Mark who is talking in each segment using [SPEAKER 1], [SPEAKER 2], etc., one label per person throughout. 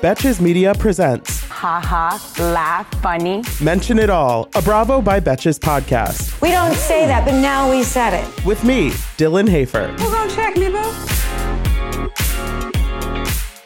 [SPEAKER 1] Betches Media presents
[SPEAKER 2] haha, laugh, funny.
[SPEAKER 1] Mention It All, a Bravo by Betches podcast.
[SPEAKER 2] We don't say that, but now we said it.
[SPEAKER 1] With me, Dylan Hafer.
[SPEAKER 2] Hold on, check me, boo.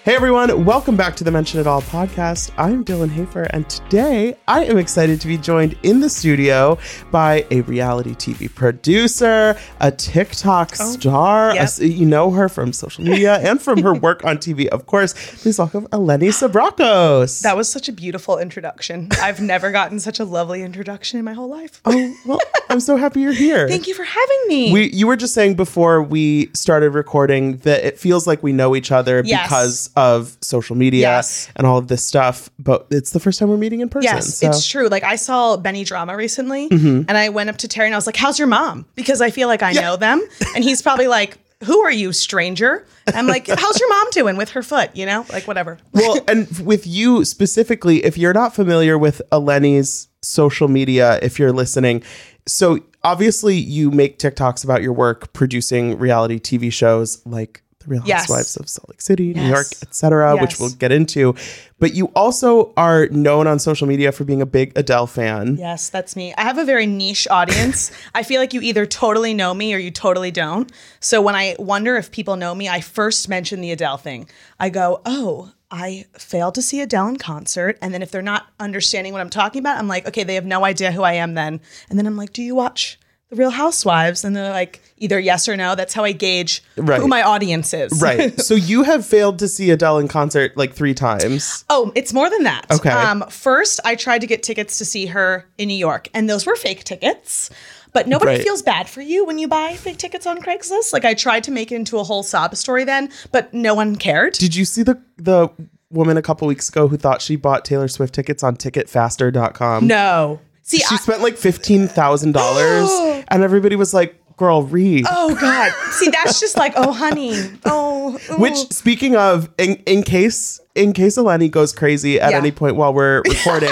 [SPEAKER 1] Hey everyone, welcome back to the Mention It All podcast. I'm Dylan Hafer, and today I am excited to be joined in the studio by a reality TV producer, a TikTok oh, star.
[SPEAKER 3] yep.
[SPEAKER 1] a- you know her from social media and from her work on TV, of course. Please welcome Eleni Sabrakos.
[SPEAKER 3] That was such a beautiful introduction. I've never gotten such a lovely introduction in my whole life.
[SPEAKER 1] oh, well, I'm so happy you're here.
[SPEAKER 3] Thank you for having me.
[SPEAKER 1] We, you were just saying before we started recording that it feels like we know each other
[SPEAKER 3] Yes.
[SPEAKER 1] because of social media
[SPEAKER 3] Yes.
[SPEAKER 1] and all of this stuff, but it's the first time we're meeting in person.
[SPEAKER 3] yes,
[SPEAKER 1] so-
[SPEAKER 3] it's true. Like I saw Benny Drama recently,
[SPEAKER 1] Mm-hmm.
[SPEAKER 3] and I went up to Terry and I was like, "How's your mom?" Because I feel like I know them, and he's probably like, "Who are you, stranger?" I'm like, "How's your mom doing with her foot?" You know, like whatever.
[SPEAKER 1] well, and with you specifically, if you're not familiar with Eleni's social media, if you're listening, so obviously you make TikToks about your work producing reality TV shows like The Real
[SPEAKER 3] Yes.
[SPEAKER 1] Housewives of Salt Lake City, New
[SPEAKER 3] Yes.
[SPEAKER 1] York, etc., which we'll get into. But you also are known on social media for being a big Adele fan.
[SPEAKER 3] Yes, that's me. I have a very niche audience. I feel like you either totally know me or you totally don't. So when I wonder if people know me, I first mention the Adele thing. I go, "Oh, I failed to see Adele in concert." And then if they're not understanding what I'm talking about, I'm like, "Okay, they have no idea who I am then." And then I'm like, "Do you watch The Real Housewives?" And they're like, either yes or no. That's how I gauge
[SPEAKER 1] Right.
[SPEAKER 3] who my audience is.
[SPEAKER 1] Right. so you have failed to see Adele in concert like three times.
[SPEAKER 3] Oh, it's more than that.
[SPEAKER 1] Okay.
[SPEAKER 3] Um, first, I tried to get tickets to see her in New York, and those were fake tickets. But nobody
[SPEAKER 1] Right.
[SPEAKER 3] feels bad for you when you buy fake tickets on Craigslist. Like I tried to make it into a whole sob story then, but no one cared.
[SPEAKER 1] Did you see the the woman a couple weeks ago who thought she bought Taylor Swift tickets on ticketfaster.com?
[SPEAKER 3] no. See,
[SPEAKER 1] She
[SPEAKER 3] I,
[SPEAKER 1] spent like fifteen thousand dollars, and everybody was like, "Girl, read."
[SPEAKER 3] oh god. See, that's just like, oh honey, oh. ooh.
[SPEAKER 1] Which, speaking of, in, in case in case Eleni goes crazy at
[SPEAKER 3] Yeah.
[SPEAKER 1] any point while we're recording,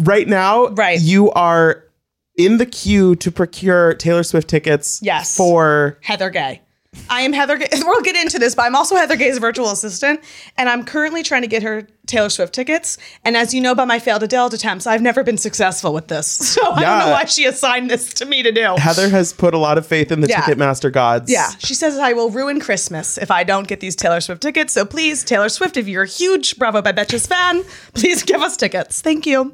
[SPEAKER 1] right now,
[SPEAKER 3] Right.
[SPEAKER 1] you are in the queue to procure Taylor Swift tickets.
[SPEAKER 3] Yes.
[SPEAKER 1] for
[SPEAKER 3] Heather Gay. I am Heather Gay. We'll get into this, but I'm also Heather Gay's virtual assistant, and I'm currently trying to get her Taylor Swift tickets. And as you know by my failed Adele attempts, I've never been successful with this. So I don't know why she assigned this to me to do.
[SPEAKER 1] Heather has put a lot of faith in the
[SPEAKER 3] Yeah.
[SPEAKER 1] Ticketmaster gods.
[SPEAKER 3] Yeah, she says I will ruin Christmas if I don't get these Taylor Swift tickets. So please, Taylor Swift, if you're a huge Bravo by Betches fan, please give us tickets. Thank you.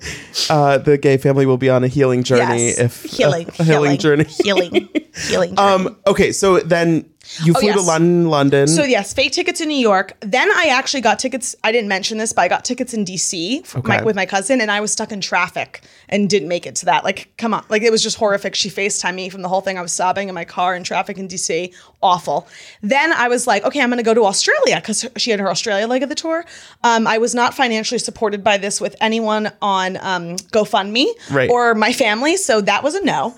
[SPEAKER 1] uh, the gay family will be on a healing journey.
[SPEAKER 3] Yes.
[SPEAKER 1] If
[SPEAKER 3] healing,
[SPEAKER 1] a, a healing, journey.
[SPEAKER 3] healing, healing.
[SPEAKER 1] Um. Okay. So then you flew to
[SPEAKER 3] yes.
[SPEAKER 1] London. London.
[SPEAKER 3] So yes, fake tickets in New York. Then I actually got tickets. I didn't mention this, but I got tickets in DC for my, with my cousin, and I was stuck in traffic and didn't make it to that. Like, come on, like it was just horrific. She Facetimed me from the whole thing. I was sobbing in my car in traffic in DC. Awful. Then I was like, okay, I'm going to go to Australia because she had her Australia leg of the tour. Um, I was not financially supported by this with anyone on um, GoFundMe
[SPEAKER 1] Right.
[SPEAKER 3] or my family, so that was a no.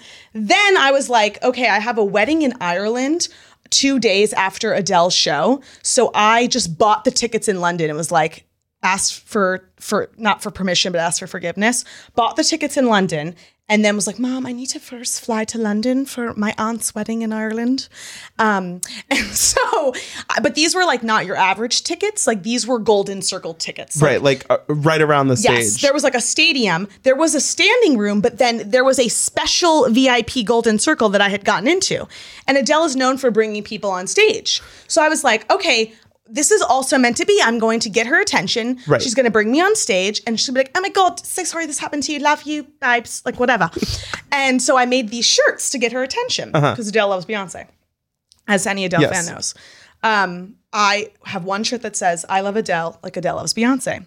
[SPEAKER 3] Then I was like, okay, I have a wedding in Ireland two days after Adele's show. So I just bought the tickets in London. It was like asked for for not for permission, but asked for forgiveness. Bought the tickets in London and then was like, Mom, I need to first fly to London for my aunt's wedding in Ireland. Um, and so, but these were like not your average tickets. Like these were golden circle tickets. Like,
[SPEAKER 1] right, like uh, right around the
[SPEAKER 3] Yes,
[SPEAKER 1] stage.
[SPEAKER 3] there was like a stadium. There was a standing room, but then there was a special VIP golden circle that I had gotten into. And Adele is known for bringing people on stage. So I was like, okay, this is also meant to be. I'm going to get her attention.
[SPEAKER 1] Right.
[SPEAKER 3] She's going to bring me on stage and she'll be like, oh my God, so sorry this happened to you. Love you, babes, like whatever. and so I made these shirts to get her attention because Adele loves Beyonce, as any Adele
[SPEAKER 1] Yes.
[SPEAKER 3] fan knows. Um, I have one shirt that says, I love Adele like Adele loves Beyonce.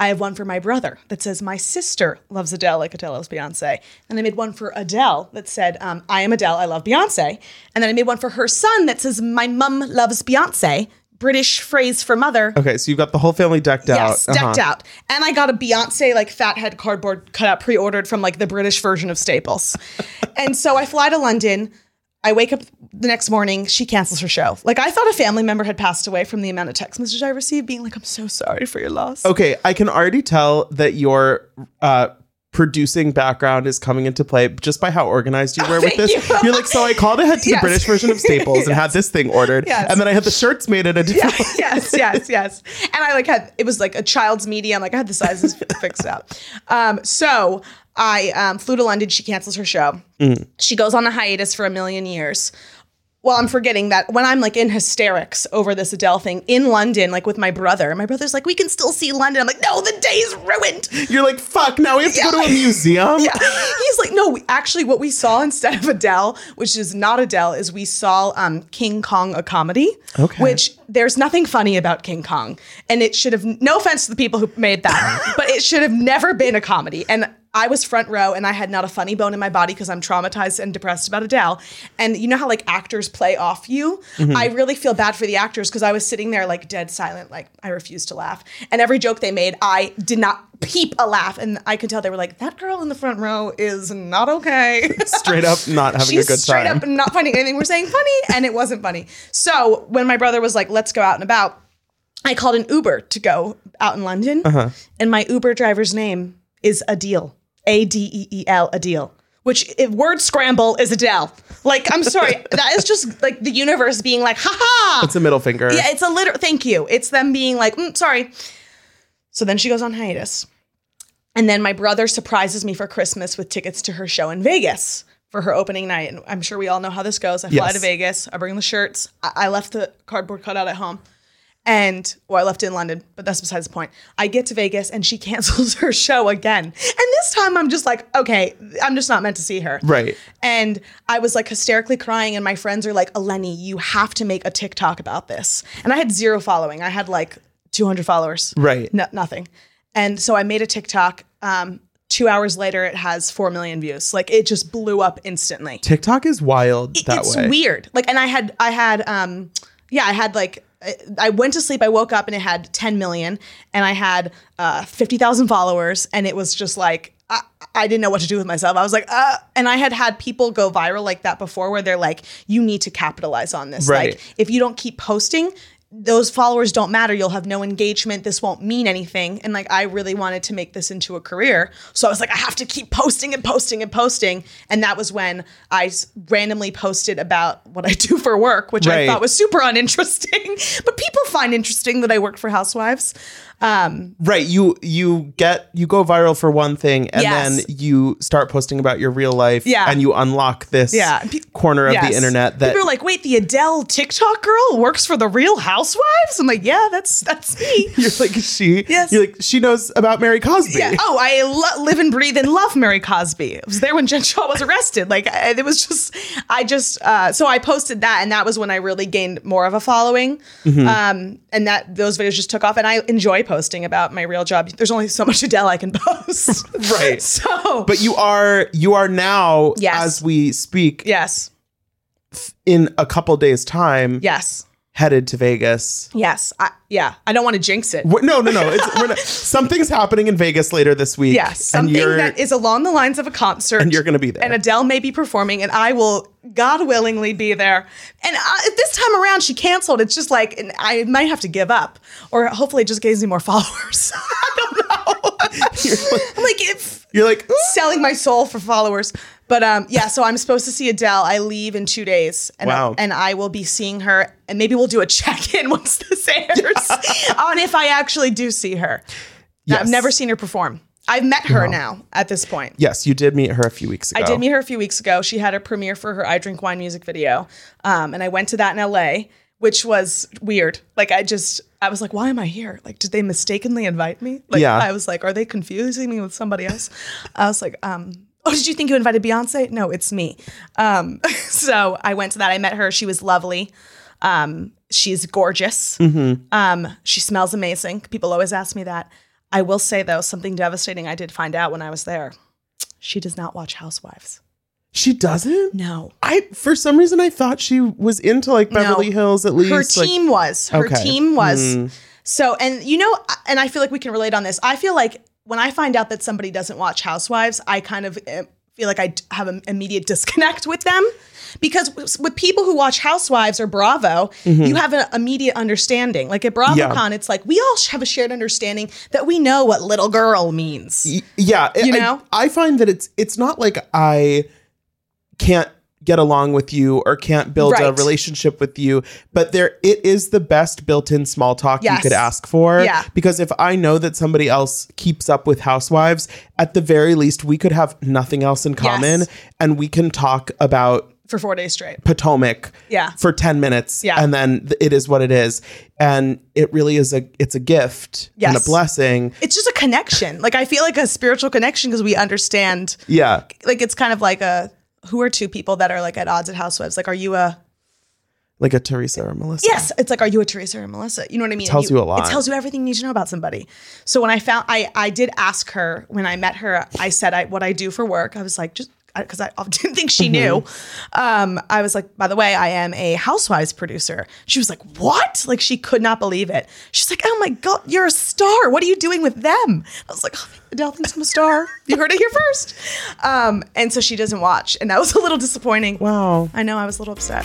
[SPEAKER 3] I have one for my brother that says, My sister loves Adele like Adele loves Beyonce. And I made one for Adele that said, um, I am Adele, I love Beyonce. And then I made one for her son that says, My mum loves Beyonce. British phrase for mother.
[SPEAKER 1] Okay, so you've got the whole family decked
[SPEAKER 3] Yes,
[SPEAKER 1] out.
[SPEAKER 3] decked
[SPEAKER 1] Uh-huh.
[SPEAKER 3] out. And I got a Beyonce like fathead cardboard cutout pre-ordered from like the British version of Staples. and so I fly to London. I wake up the next morning, she cancels her show. Like I thought a family member had passed away from the amount of text messages I received being like, I'm so sorry for your loss.
[SPEAKER 1] Okay, I can already tell that your uh, producing background is coming into play just by how organized you were with this.
[SPEAKER 3] you.
[SPEAKER 1] are like, so I called ahead to
[SPEAKER 3] Yes.
[SPEAKER 1] the British version of Staples and had this thing ordered,
[SPEAKER 3] Yes.
[SPEAKER 1] and then I had the shirts made at a different.
[SPEAKER 3] yes, yes, yes. And I like had it was like a child's medium. Like I had the sizes fixed out. Um, so I um, flew to London. She cancels her show. She goes on a hiatus for a million years. Well, I'm forgetting that when I'm like in hysterics over this Adele thing in London, like with my brother, my brother's like, we can still see London. I'm like, no, the day's ruined.
[SPEAKER 1] You're like, fuck. Now we have to go to a museum.
[SPEAKER 3] Yeah. He's like, no, we, actually, what we saw instead of Adele, which is not Adele, is we saw um, King Kong, a comedy.
[SPEAKER 1] Okay.
[SPEAKER 3] Which there's nothing funny about King Kong. And it should have, no offense to the people who made that, but it should have never been a comedy. And I was front row and I had not a funny bone in my body because I'm traumatized and depressed about Adele. And you know how like actors play off you? Mm-hmm. I really feel bad for the actors because I was sitting there like dead silent, like I refused to laugh. And every joke they made, I did not peep a laugh. And I could tell they were like, that girl in the front row is not okay.
[SPEAKER 1] Straight up, not having
[SPEAKER 3] She's
[SPEAKER 1] a good
[SPEAKER 3] straight
[SPEAKER 1] time.
[SPEAKER 3] Straight up not finding anything we're saying funny, and it wasn't funny. So when my brother was like, "Let's go out and about," I called an Uber to go out in London,
[SPEAKER 1] Uh-huh.
[SPEAKER 3] and my Uber driver's name is Adele, A D E E L, Adele. Which, if word scramble, is Adele. Like, I'm sorry, that is just like the universe being like, "Ha ha!"
[SPEAKER 1] it's a middle finger.
[SPEAKER 3] Yeah, it's a literal. Thank you. It's them being like, mm, sorry. So then she goes on hiatus, and then my brother surprises me for Christmas with tickets to her show in Vegas for her opening night. And I'm sure we all know how this goes. I fly
[SPEAKER 1] Yes.
[SPEAKER 3] to Vegas. I bring the shirts. I, I left the cardboard cutout at home. And well, I left it in London, but that's besides the point. I get to Vegas and she cancels her show again. And this time I'm just like, okay, I'm just not meant to see her.
[SPEAKER 1] Right.
[SPEAKER 3] And I was like hysterically crying, and my friends are like, Eleni, you have to make a TikTok about this. And I had zero following. I had like 200 followers.
[SPEAKER 1] Right.
[SPEAKER 3] No, nothing. And so I made a TikTok. Um, two hours later, it has 4 million views. Like it just blew up instantly.
[SPEAKER 1] TikTok is wild that
[SPEAKER 3] it's
[SPEAKER 1] way.
[SPEAKER 3] weird. Like, and I had, I had, um, yeah, I had like, I- I went to sleep. I woke up and it had 10 million, and I had uh, 50,000 followers, and it was just like I, I didn't know what to do with myself. I was like, uh, and I had had people go viral like that before, where they're like, "You need to capitalize on this.
[SPEAKER 1] Right.
[SPEAKER 3] Like, if you don't keep posting." Those followers don't matter. You'll have no engagement. This won't mean anything. And like, I really wanted to make this into a career. So I was like, I have to keep posting and posting and posting. And that was when I s- randomly posted about what I do for work, which
[SPEAKER 1] Right.
[SPEAKER 3] I thought was super uninteresting. But people find interesting that I work for Housewives. Um,
[SPEAKER 1] Right. You you get you go viral for one thing and
[SPEAKER 3] Yes.
[SPEAKER 1] then you start posting about your real life
[SPEAKER 3] Yeah.
[SPEAKER 1] and you unlock this
[SPEAKER 3] Yeah. Pe-
[SPEAKER 1] corner of
[SPEAKER 3] yes.
[SPEAKER 1] the internet that
[SPEAKER 3] people are like, wait, the Adele TikTok girl works for the Real Housewives. I'm like, yeah, that's that's me.
[SPEAKER 1] you're like she
[SPEAKER 3] Yes.
[SPEAKER 1] you're like she knows about Mary Cosby.
[SPEAKER 3] Yeah. Oh, I lo- live and breathe and love Mary Cosby. I was there when Jen Shah was arrested. Like I, it was just, I just, uh, so I posted that, and that was when I really gained more of a following.
[SPEAKER 1] Mm-hmm.
[SPEAKER 3] Um, and that those videos just took off, and I enjoy posting about my real job. There's only so much Adele I can post.
[SPEAKER 1] Right.
[SPEAKER 3] So,
[SPEAKER 1] But you are you are now
[SPEAKER 3] Yes.
[SPEAKER 1] as we speak
[SPEAKER 3] yes,
[SPEAKER 1] in a couple days time
[SPEAKER 3] yes,
[SPEAKER 1] headed to Vegas.
[SPEAKER 3] yes. I, yeah. I don't want to jinx it.
[SPEAKER 1] Wh- No, no, no. It's, we're not, something's happening in Vegas later this week.
[SPEAKER 3] Yes, something that is along the lines of a concert.
[SPEAKER 1] and you're going to be there.
[SPEAKER 3] and Adele may be performing, and I will, God willingly, be there. And uh, I, this time around, she canceled. It's just like, and I might have to give up, or hopefully, it just gives me more followers. I don't know. I'm like, if
[SPEAKER 1] you're like, "Ooh."
[SPEAKER 3] selling my soul for followers. But um, yeah, so I'm supposed to see Adele. I leave in two days, and
[SPEAKER 1] Wow.
[SPEAKER 3] and I will be seeing her, and maybe we'll do a check in once this airs on if I actually do see her.
[SPEAKER 1] Yes.
[SPEAKER 3] I've never seen her perform. I've met her now at this point.
[SPEAKER 1] yes, you did meet her a few weeks ago.
[SPEAKER 3] I did meet her a few weeks ago. She had a premiere for her I Drink Wine music video. Um, and I went to that in LA, which was weird. Like, I just, I was like, why am I here? Like, did they mistakenly invite me? Like,
[SPEAKER 1] Yeah.
[SPEAKER 3] I was like, are they confusing me with somebody else? I was like, um, oh, did you think you invited Beyonce? No, it's me. Um, so I went to that. I met her. She was lovely. Um, she's gorgeous.
[SPEAKER 1] Mm-hmm.
[SPEAKER 3] Um, she smells amazing. People always ask me that. I will say though, something devastating I did find out when I was there. She does not watch Housewives.
[SPEAKER 1] She doesn't?
[SPEAKER 3] No.
[SPEAKER 1] I for some reason I thought she was into like Beverly
[SPEAKER 3] No.
[SPEAKER 1] Hills at least.
[SPEAKER 3] Her
[SPEAKER 1] like-
[SPEAKER 3] team was. Her
[SPEAKER 1] Okay.
[SPEAKER 3] Team was. So, and you know, and I feel like we can relate on this. I feel like when I find out that somebody doesn't watch Housewives, I kind of eh, feel like I have an immediate disconnect with them. Because with- people who watch Housewives or Bravo, you have an immediate understanding. Like at BravoCon,
[SPEAKER 1] Mm-hmm. Yeah.
[SPEAKER 3] it's like we all have a shared understanding that we know what little girl means.
[SPEAKER 1] Y- yeah
[SPEAKER 3] You
[SPEAKER 1] I-
[SPEAKER 3] know?
[SPEAKER 1] I, find that it's it's not like i can't get along with you or can't build a relationship with you but there it is the best built-in small talk you could ask for
[SPEAKER 3] Yeah.
[SPEAKER 1] because if i know that somebody else keeps up with housewives at the very least we could have nothing else in common
[SPEAKER 3] Yes.
[SPEAKER 1] and we can talk about
[SPEAKER 3] For four days straight.
[SPEAKER 1] Potomac
[SPEAKER 3] Yeah.
[SPEAKER 1] for 10 minutes
[SPEAKER 3] Yeah.
[SPEAKER 1] and then th- it is what it is and it really is a it's a gift and a blessing
[SPEAKER 3] It's just a connection. Like I feel like a spiritual connection because we understand
[SPEAKER 1] yeah
[SPEAKER 3] like it's kind of like a who are two people that are like at odds at housewives? Like are you a
[SPEAKER 1] like a Teresa or Melissa?
[SPEAKER 3] Yes it's like are you a teresa or melissa? You know what i mean?
[SPEAKER 1] Tells you a lot.
[SPEAKER 3] it tells you everything you need to know about somebody. So when i found i i did ask her when i met her i said i what i do for work i was like just because I, didn't think she knew. Um, I was like, by the way, I am a housewives producer. She was like, what? Like she could not believe it. She's like, oh my god, you're a star. What are you doing with them? I was like, oh, Adele thinks I'm a star. You heard it here first. Um, and so she doesn't watch, and that was a little disappointing.
[SPEAKER 1] wow
[SPEAKER 3] I know I was a little upset.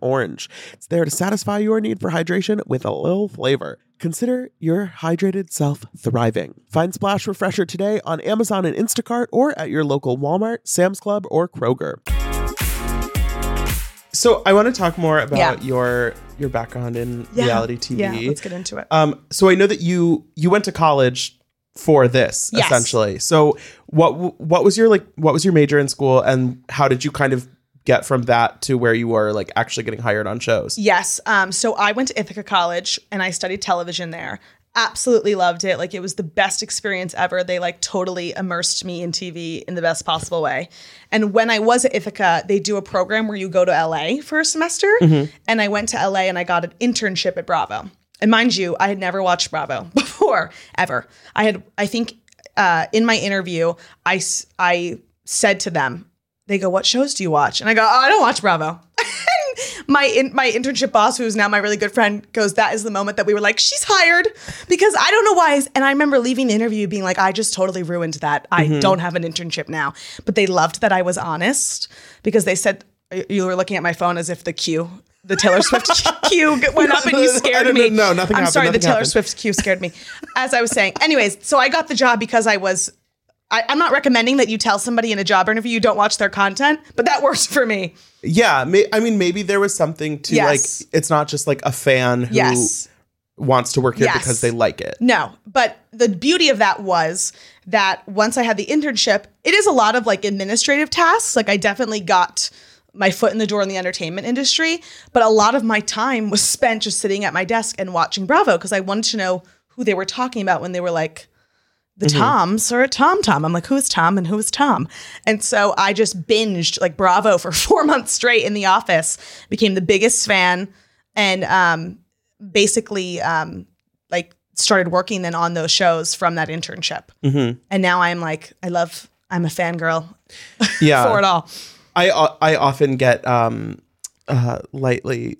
[SPEAKER 1] orange. It's there to satisfy your need for hydration with a little flavor. Consider your hydrated self thriving. Find Splash Refresher today on Amazon and Instacart or at your local Walmart, Sam's Club, or Kroger. So I want to talk more about
[SPEAKER 3] Yeah.
[SPEAKER 1] your your background in
[SPEAKER 3] Yeah.
[SPEAKER 1] reality TV.
[SPEAKER 3] Yeah, let's get into it.
[SPEAKER 1] Um, so I know that you you went to college for this
[SPEAKER 3] Yes.
[SPEAKER 1] essentially. So what what was your like what was your major in school and how did you kind of get from that to where you are like actually getting hired on shows?
[SPEAKER 3] Yes. Um, so I went to Ithaca College and I studied television there. Absolutely loved it. Like it was the best experience ever. They like totally immersed me in TV in the best possible way. And when I was at Ithaca, they do a program where you go to LA for a semester. And I went to LA and I got an internship at Bravo. And mind you, I had never watched Bravo before, ever. I had, I think, uh, in my interview, I, I said to them, they go, What shows do you watch? And I go, Oh, I don't watch Bravo. my in, my internship boss, who's now my really good friend, goes, "That is the moment that we were like, she's hired," because I don't know why. And I remember leaving the interview being like, "I just totally ruined that. I
[SPEAKER 1] Mm-hmm.
[SPEAKER 3] don't have an internship now." But they loved that I was honest because they said you were looking at my phone as if the queue. The Taylor Swift queue went up and you scared me.
[SPEAKER 1] No, Nothing
[SPEAKER 3] I'm
[SPEAKER 1] happened.
[SPEAKER 3] sorry, the Taylor
[SPEAKER 1] happened.
[SPEAKER 3] Swift queue scared me. As I was saying. Anyways, so I got the job because I was I, I'm not recommending that you tell somebody in a job interview you don't watch their content, but that works for me.
[SPEAKER 1] Yeah, may, I mean, maybe there was something to
[SPEAKER 3] Yes.
[SPEAKER 1] like. It's not just like a fan who
[SPEAKER 3] Yes.
[SPEAKER 1] wants to work here
[SPEAKER 3] Yes.
[SPEAKER 1] because they like it.
[SPEAKER 3] No, but the beauty of that was that once I had the internship, it is a lot of like administrative tasks. Like I definitely got my foot in the door in the entertainment industry, but a lot of my time was spent just sitting at my desk and watching Bravo because I wanted to know who they were talking about when they were like the Toms or a Tom Tom. I'm like, who is Tom and who is Tom? And so I just binged like Bravo for four months straight in the office, became the biggest fan, and um, basically um, like started working then on those shows from that internship. And now I'm like, I love, I'm a fangirl
[SPEAKER 1] Yeah,
[SPEAKER 3] for it all.
[SPEAKER 1] I, I often get um uh lightly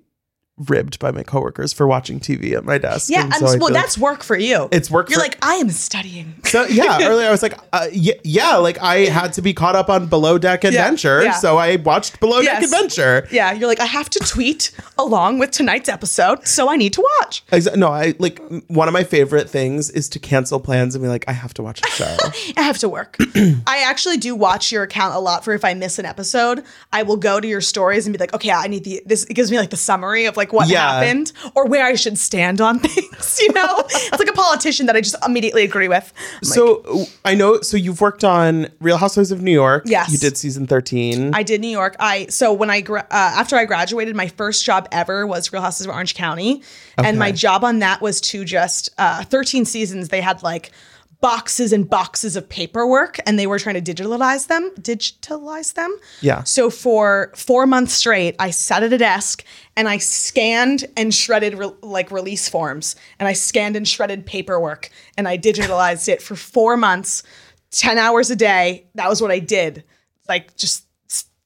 [SPEAKER 1] ribbed by my coworkers for watching TV at my desk.
[SPEAKER 3] Yeah,
[SPEAKER 1] so
[SPEAKER 3] well, that's work for you.
[SPEAKER 1] It's work
[SPEAKER 3] You're
[SPEAKER 1] for-
[SPEAKER 3] like, I am studying.
[SPEAKER 1] So yeah, earlier I was like, uh, yeah, yeah, like I had to be caught up on Below Deck Adventure,
[SPEAKER 3] yeah.
[SPEAKER 1] so I watched Below Deck Adventure.
[SPEAKER 3] Yeah, you're like, I have to tweet along with tonight's episode, so I need to watch.
[SPEAKER 1] Exa- No, I like one of my favorite things is to cancel plans and be like, I have to watch the show.
[SPEAKER 3] I have to work. I actually do watch your account a lot for if I miss an episode, I will go to your stories and be like, okay, I need the this it gives me like the summary of like what
[SPEAKER 1] Yeah.
[SPEAKER 3] happened or where I should stand on things, you know? it's like a politician that I just immediately agree with. I'm
[SPEAKER 1] so uh, I know. So you've worked on Real Housewives of New York.
[SPEAKER 3] Yes.
[SPEAKER 1] you did season thirteen.
[SPEAKER 3] I did New York. I so when I gra- uh, after I graduated, my first job ever was Real Houses of Orange County, and my job on that was to just uh, 13 seasons. They had like boxes and boxes of paperwork, and they were trying to digitalize them. Digitalize them.
[SPEAKER 1] Yeah.
[SPEAKER 3] So for four months straight, I sat at a desk and I scanned and shredded re- like release forms, and I scanned and shredded paperwork, and I digitalized it for four months, 10 hours a day. That was what I did, like just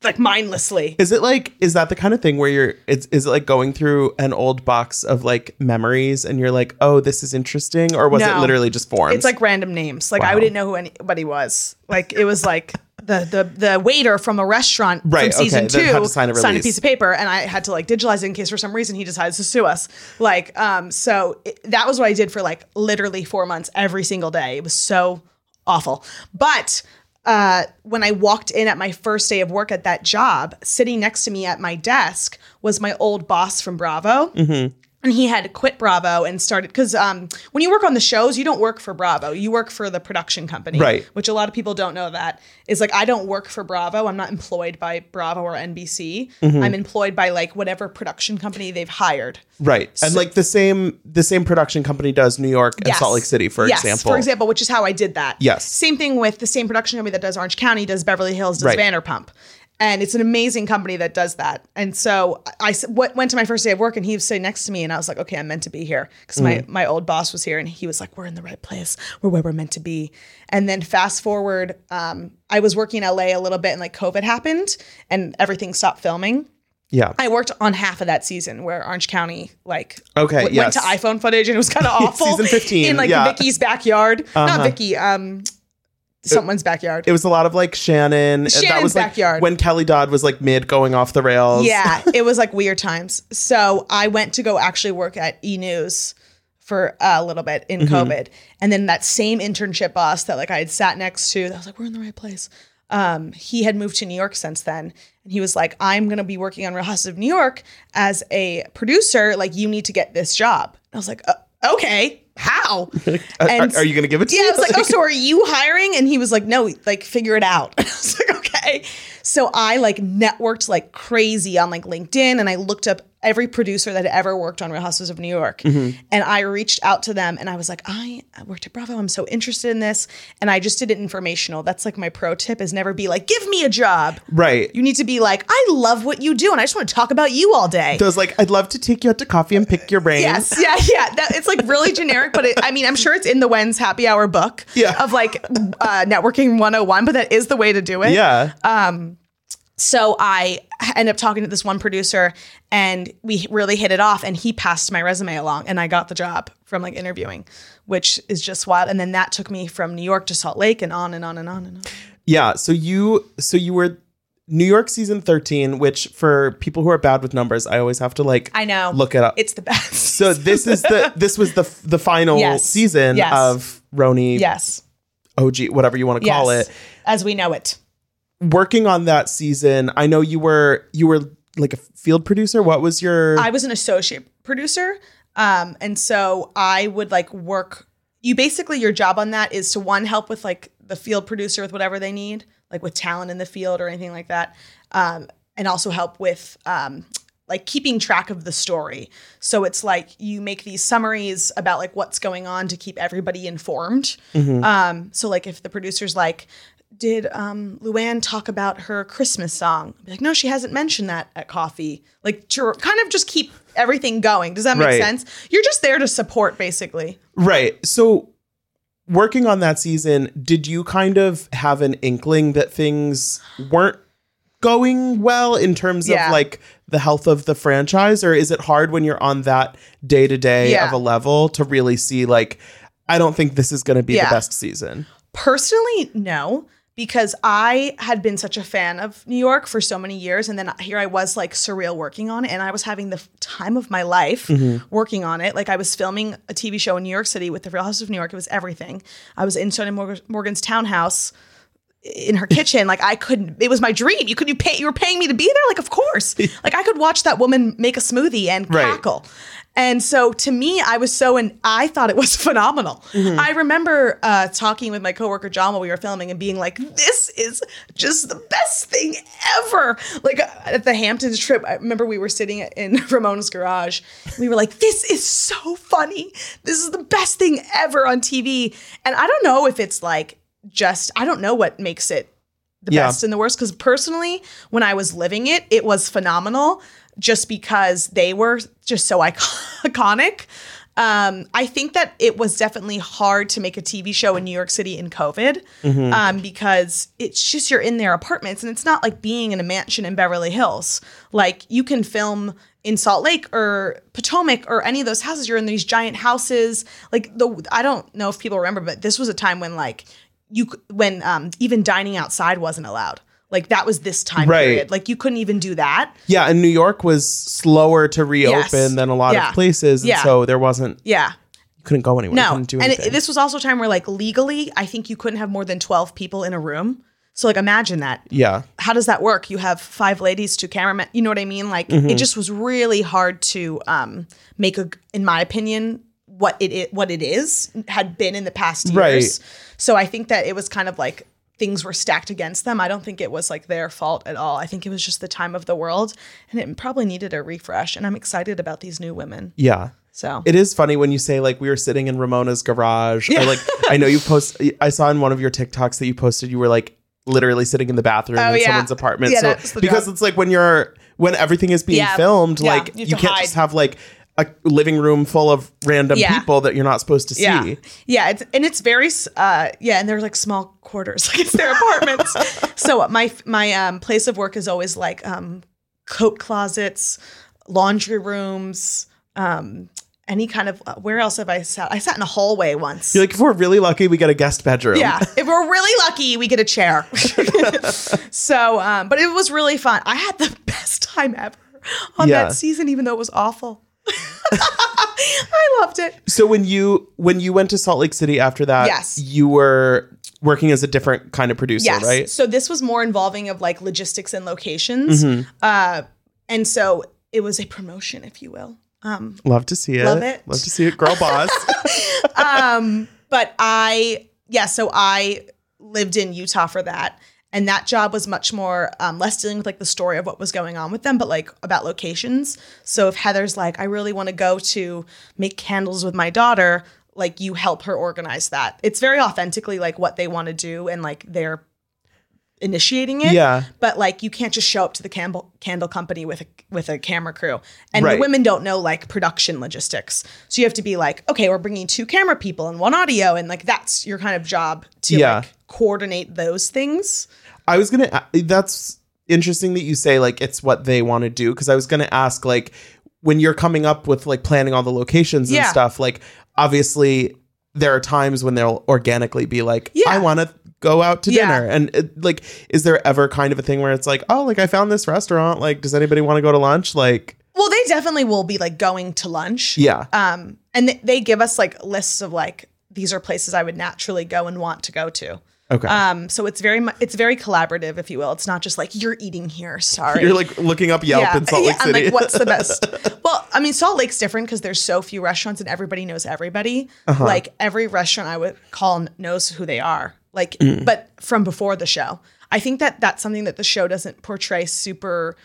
[SPEAKER 3] like mindlessly.
[SPEAKER 1] Is it like is that the kind of thing where you're it's is it like going through an old box of like memories and you're like, "Oh, this is interesting," or was it literally just forms?
[SPEAKER 3] It's like random names. Like I didn't know who anybody was. Like it was like the the the waiter from a restaurant
[SPEAKER 1] Right,
[SPEAKER 3] from season
[SPEAKER 1] okay,
[SPEAKER 3] two
[SPEAKER 1] to sign a
[SPEAKER 3] piece of paper, and I had to like digitalize it in case for some reason he decides to sue us. Like um, so it, that was what I did for like literally four months every single day. It was so awful, but. Uh, when I walked in at my first day of work at that job, sitting next to me at my desk was my old boss from Bravo
[SPEAKER 1] Mm-hmm.
[SPEAKER 3] And he had quit Bravo and started because um, when you work on the shows, you don't work for Bravo. You work for the production company,
[SPEAKER 1] Right.
[SPEAKER 3] Which a lot of people don't know. That is like I don't work for Bravo. I'm not employed by Bravo or NBC.
[SPEAKER 1] Mm-hmm.
[SPEAKER 3] I'm employed by like whatever production company they've hired.
[SPEAKER 1] right. And like the same the same production company does New York and
[SPEAKER 3] Yes.
[SPEAKER 1] Salt Lake City, for
[SPEAKER 3] yes,
[SPEAKER 1] example.
[SPEAKER 3] For example, which is how I did that.
[SPEAKER 1] Yes.
[SPEAKER 3] Same thing with the same production company that does Orange County, does Beverly Hills, does
[SPEAKER 1] Right.
[SPEAKER 3] Vanderpump. And it's an amazing company that does that. And so I went went to my first day of work and he was sitting next to me and I was like, okay, I'm meant to be here. Because
[SPEAKER 1] Mm-hmm.
[SPEAKER 3] my, my old boss was here and he was like, we're in the right place. We're where we're meant to be. And then fast forward, um, I was working in LA a little bit and like COVID happened and everything stopped filming.
[SPEAKER 1] Yeah.
[SPEAKER 3] I worked on half of that season where Orange County like
[SPEAKER 1] Okay,
[SPEAKER 3] w-
[SPEAKER 1] yes.
[SPEAKER 3] went to iPhone footage and it was kind of awful.
[SPEAKER 1] Season 15,
[SPEAKER 3] in like
[SPEAKER 1] yeah.
[SPEAKER 3] Vicki's backyard, not
[SPEAKER 1] Uh-huh.
[SPEAKER 3] Vicki, um, someone's backyard.
[SPEAKER 1] It was a lot of like Shannon. that
[SPEAKER 3] Shannon's
[SPEAKER 1] was like
[SPEAKER 3] backyard.
[SPEAKER 1] when Kelly Dodd was like mid going off the rails.
[SPEAKER 3] yeah, it was like weird times. So I went to go actually work at E News for a little bit in
[SPEAKER 1] Mm-hmm.
[SPEAKER 3] COVID, and then that same internship boss that like I had sat next to, that was like, "We're in the right place." Um, he had moved to New York since then, and he was like, "I'm gonna be working on Real Houses of New York as a producer. Like, you need to get this job." I was like, uh, "Okay." How?
[SPEAKER 1] Are, are you going to give it to me? Yeah.
[SPEAKER 3] I was like, oh, so are you hiring? And he was like, no, like figure it out. I was like, okay. So I like networked like crazy on like LinkedIn and I looked up every producer that had ever worked on Real Houses of New York.
[SPEAKER 1] Mm-hmm.
[SPEAKER 3] And I reached out to them and I was like, I worked at Bravo. I'm so interested in this. And I just did it informational. That's like my pro tip is never be like, give me a job.
[SPEAKER 1] right.
[SPEAKER 3] You need to be like, I love what you do and I just want to talk about you all day.
[SPEAKER 1] Those like, I'd love to take you out to coffee and pick your brain.
[SPEAKER 3] Yes, yeah, yeah. That, it's like really generic, but it, I mean, I'm sure it's in the When's Happy Hour book
[SPEAKER 1] Yeah.
[SPEAKER 3] of like uh, networking 101, but that is the way to do it.
[SPEAKER 1] Yeah.
[SPEAKER 3] So I ended up talking to this one producer and we really hit it off and he passed my resume along and I got the job from like interviewing, which is just wild. And then that took me from New York to Salt Lake and on and on and on and on.
[SPEAKER 1] Yeah. So you so you were New York season 13, which for people who are bad with numbers, I always have to like
[SPEAKER 3] I know.
[SPEAKER 1] look it up.
[SPEAKER 3] It's the best.
[SPEAKER 1] so this is the this was the the final
[SPEAKER 3] Yes.
[SPEAKER 1] season
[SPEAKER 3] Yes.
[SPEAKER 1] of RHONY
[SPEAKER 3] yes.
[SPEAKER 1] OG, whatever you want to call
[SPEAKER 3] yes.
[SPEAKER 1] it.
[SPEAKER 3] As we know it.
[SPEAKER 1] Working on that season, I know you were you were like a field producer. What was your
[SPEAKER 3] I was an associate producer. Um, and so I would like work. You basically, your job on that is to one, help with like the field producer with whatever they need, like with talent in the field or anything like that. Um, and also help with um, like keeping track of the story. So it's like you make these summaries about like what's going on to keep everybody informed. Um, so like if the producer's like, did um, Luann talk about her Christmas song? I'd be like, no, she hasn't mentioned that at coffee. Like to kind of just keep everything going. Does that make
[SPEAKER 1] Right.
[SPEAKER 3] sense? You're just there to support, basically.
[SPEAKER 1] Right. So working on that season, did you kind of have an inkling that things weren't going well in terms
[SPEAKER 3] Yeah.
[SPEAKER 1] of like the health of the franchise or is it hard when you're on that day to day of a level to really see like I don't think this is going to be
[SPEAKER 3] Yeah.
[SPEAKER 1] the best season.
[SPEAKER 3] Personally, no, because I had been such a fan of New York for so many years. And then here I was like surreal working on it. And I was having the time of my life mm-hmm. working on it. Like I was filming a TV show in New York City with the Real House of New York. It was everything. I was in Sonja Morgan's townhouse in her kitchen. Like I couldn't, it was my dream. You could, you pay, you were paying me to be there. Like, of course, like I could watch that woman make a smoothie and
[SPEAKER 1] Right.
[SPEAKER 3] cackle. And so to me, I was so, and I thought it was phenomenal. I remember uh, talking with my coworker John while we were filming and being like, this is just the best thing ever. Like uh, at the Hamptons trip, I remember we were sitting in Ramona's garage. We were like, this is so funny. This is the best thing ever on TV. And I don't know if it's like just, I don't know what makes it the
[SPEAKER 1] Yeah.
[SPEAKER 3] best and the worst because personally when i was living it it was phenomenal just because they were just so iconic um, i think that it was definitely hard to make a tv show in new york city in covid um, because it's just you're in their apartments and it's not like being in a mansion in beverly hills like you can film in Salt Lake or Potomac or any of those houses, you're in these giant houses. Like the I don't know if people remember, but this was a time when like you when um, even dining outside wasn't allowed. Like that was this time
[SPEAKER 1] Right.
[SPEAKER 3] period. Like you couldn't even do that.
[SPEAKER 1] Yeah, and New York was slower to reopen
[SPEAKER 3] Yes.
[SPEAKER 1] than a lot
[SPEAKER 3] Yeah.
[SPEAKER 1] of places and
[SPEAKER 3] Yeah.
[SPEAKER 1] so there wasn't
[SPEAKER 3] Yeah.
[SPEAKER 1] you couldn't go anywhere. You
[SPEAKER 3] No.
[SPEAKER 1] couldn't do
[SPEAKER 3] And it, this was also a time where like legally, I think you couldn't have more than 12 people in a room. So like imagine that.
[SPEAKER 1] yeah.
[SPEAKER 3] how does that work? You have five ladies, two cameramen. You know what I mean? Like
[SPEAKER 1] Mm-hmm.
[SPEAKER 3] it just was really hard to um, make a, in my opinion, what it i- what it is had been in the past years.
[SPEAKER 1] Right.
[SPEAKER 3] So I think that it was kind of like things were stacked against them. I don't think it was like their fault at all. I think it was just the time of the world, and it probably needed a refresh. And I'm excited about these new women.
[SPEAKER 1] Yeah.
[SPEAKER 3] So
[SPEAKER 1] It is funny when you say like we were sitting in Ramona's garage.
[SPEAKER 3] Yeah.
[SPEAKER 1] Or like I know you post I saw in one of your TikToks that you posted you were like literally sitting in the bathroom
[SPEAKER 3] Oh,
[SPEAKER 1] in
[SPEAKER 3] yeah.
[SPEAKER 1] someone's apartment.
[SPEAKER 3] Yeah,
[SPEAKER 1] so because
[SPEAKER 3] job.
[SPEAKER 1] it's like when you're when everything is being
[SPEAKER 3] Yeah.
[SPEAKER 1] filmed, like
[SPEAKER 3] You
[SPEAKER 1] you, can't just have like a living room full of random
[SPEAKER 3] Yeah.
[SPEAKER 1] people that you're not supposed to see.
[SPEAKER 3] Yeah, yeah, it's, and it's very uh, yeah, and they're like small quarters, like it's their apartments. so my my um, place of work is always like um, coat closets, laundry rooms, um, any kind of. Uh, where else have I sat? I sat in a hallway once.
[SPEAKER 1] You're like if we're really lucky we get a guest bedroom.
[SPEAKER 3] yeah, if we're really lucky, we get a chair. so, um, but it was really fun. I had the best time ever on
[SPEAKER 1] Yeah.
[SPEAKER 3] that season, even though it was awful. I loved it.
[SPEAKER 1] So when you when you went to Salt Lake City after that,
[SPEAKER 3] Yes.
[SPEAKER 1] you were working as a different kind of producer,
[SPEAKER 3] Yes.
[SPEAKER 1] right?
[SPEAKER 3] So this was more involving of like logistics and locations.
[SPEAKER 1] Mm-hmm.
[SPEAKER 3] Uh, and so it was a promotion, if you will. Um,
[SPEAKER 1] Love to see it.
[SPEAKER 3] Love it.
[SPEAKER 1] Love to see it, girl boss.
[SPEAKER 3] um, but I, yeah, so I lived in Utah for that. And that job was much more um, less dealing with like the story of what was going on with them, but like about locations. So if Heather's like, I really want to go to make candles with my daughter, like you help her organize that. It's very authentically like what they want to do and like they're initiating it.
[SPEAKER 1] Yeah.
[SPEAKER 3] But like you can't just show up to the candle candle company with a with a camera crew. And
[SPEAKER 1] Right.
[SPEAKER 3] the women don't know like production logistics. So you have to be like, okay, we're bringing two camera people and one audio and like that's your kind of job to
[SPEAKER 1] Yeah.
[SPEAKER 3] like coordinate those things.
[SPEAKER 1] I was gonna. That's interesting that you say like it's what they want to do because I was going to ask like when you're coming up with like planning all the locations and
[SPEAKER 3] Yeah.
[SPEAKER 1] stuff like obviously there are times when they'll organically be like
[SPEAKER 3] Yeah.
[SPEAKER 1] I want to go out to
[SPEAKER 3] Yeah.
[SPEAKER 1] dinner and it, like is there ever kind of a thing where it's like oh like I found this restaurant like does anybody want to go to lunch like
[SPEAKER 3] Well, they definitely will be like going to lunch.
[SPEAKER 1] yeah
[SPEAKER 3] Um, and th- they give us like lists of like these are places I would naturally go and want to go to.
[SPEAKER 1] Okay
[SPEAKER 3] Um, so it's very mu- it's very collaborative, if you will. It's not just like you're eating here. Sorry.
[SPEAKER 1] you're like looking up Yelp in Salt Lake
[SPEAKER 3] I'm
[SPEAKER 1] City
[SPEAKER 3] like, what's the best? well, I mean, Salt Lake's different because there's so few restaurants and everybody knows everybody.
[SPEAKER 1] Uh-huh.
[SPEAKER 3] Like every restaurant I would call knows who they are. Like,
[SPEAKER 1] Mm.
[SPEAKER 3] but from before the show, I think that that's something that the show doesn't portray super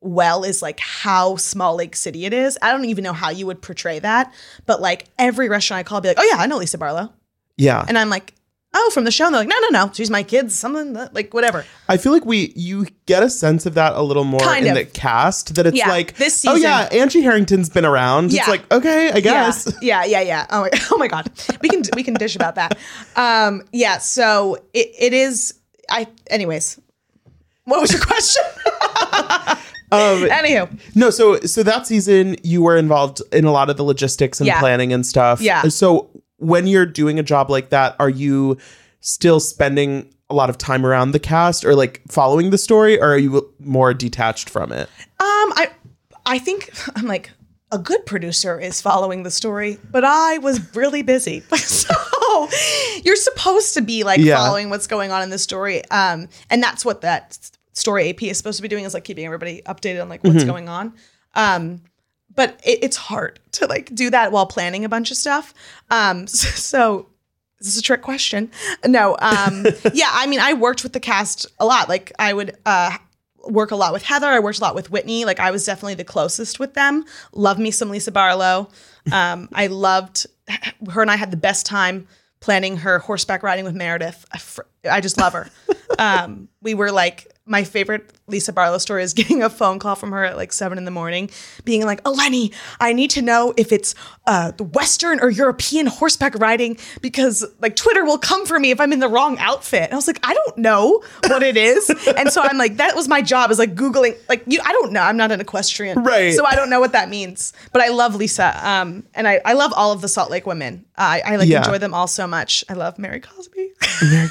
[SPEAKER 3] well is like how small Lake City it is. I don't even know how you would portray that, but like every restaurant I call, I'll be like, oh yeah, I know Lisa Barlow,
[SPEAKER 1] yeah
[SPEAKER 3] and I'm like. Oh, from the show, and they're like, no, no, no, she's my kids, something that, like whatever.
[SPEAKER 1] I feel like we you get a sense of that a little more
[SPEAKER 3] Kind
[SPEAKER 1] in
[SPEAKER 3] of.
[SPEAKER 1] the cast that it's
[SPEAKER 3] Yeah,
[SPEAKER 1] like
[SPEAKER 3] this season.
[SPEAKER 1] oh yeah Angie Harrington's been around
[SPEAKER 3] Yeah.
[SPEAKER 1] it's like okay I guess
[SPEAKER 3] Yeah, yeah, yeah, yeah. Oh my, oh my god, we can we can dish about that. Um, yeah. So it, it is. I. Anyways, what was your question?
[SPEAKER 1] um,
[SPEAKER 3] Anywho,
[SPEAKER 1] no so so that season you were involved in a lot of the logistics and
[SPEAKER 3] Yeah.
[SPEAKER 1] planning and stuff
[SPEAKER 3] Yeah.
[SPEAKER 1] so when you're doing a job like that are you still spending a lot of time around the cast or like following the story or are you more detached from it
[SPEAKER 3] um, I I think I'm like a good producer is following the story, but I was really busy. so you're supposed to be like
[SPEAKER 1] Yeah.
[SPEAKER 3] following what's going on in the story, um, and that's what that story AP is supposed to be doing is like keeping everybody updated on like what's going on. Um, but it, it's hard to like do that while planning a bunch of stuff. Um, so this is a trick question. No, um, yeah, I mean, I worked with the cast a lot. Like, I would uh, work a lot with Heather. I worked a lot with Whitney. Like, I was definitely the closest with them. Love me some Lisa Barlow. Um, I loved her, and I had the best time planning her horseback riding with Meredith. I, fr- I just love her. um, we were like, my favorite Lisa Barlow story is getting a phone call from her at like seven in the morning, being like, Eleni, I need to know if it's uh, the Western or European horseback riding because like Twitter will come for me if I'm in the wrong outfit. And I was like, I don't know what it is. and so I'm like, that was my job is like Googling, like, you, I don't know. I'm not an equestrian.
[SPEAKER 1] Right.
[SPEAKER 3] So I don't know what that means. But I love Lisa. Um, and I, I love all of the Salt Lake women. I, I like
[SPEAKER 1] Yeah.
[SPEAKER 3] enjoy them all so much. I love Mary Cosby.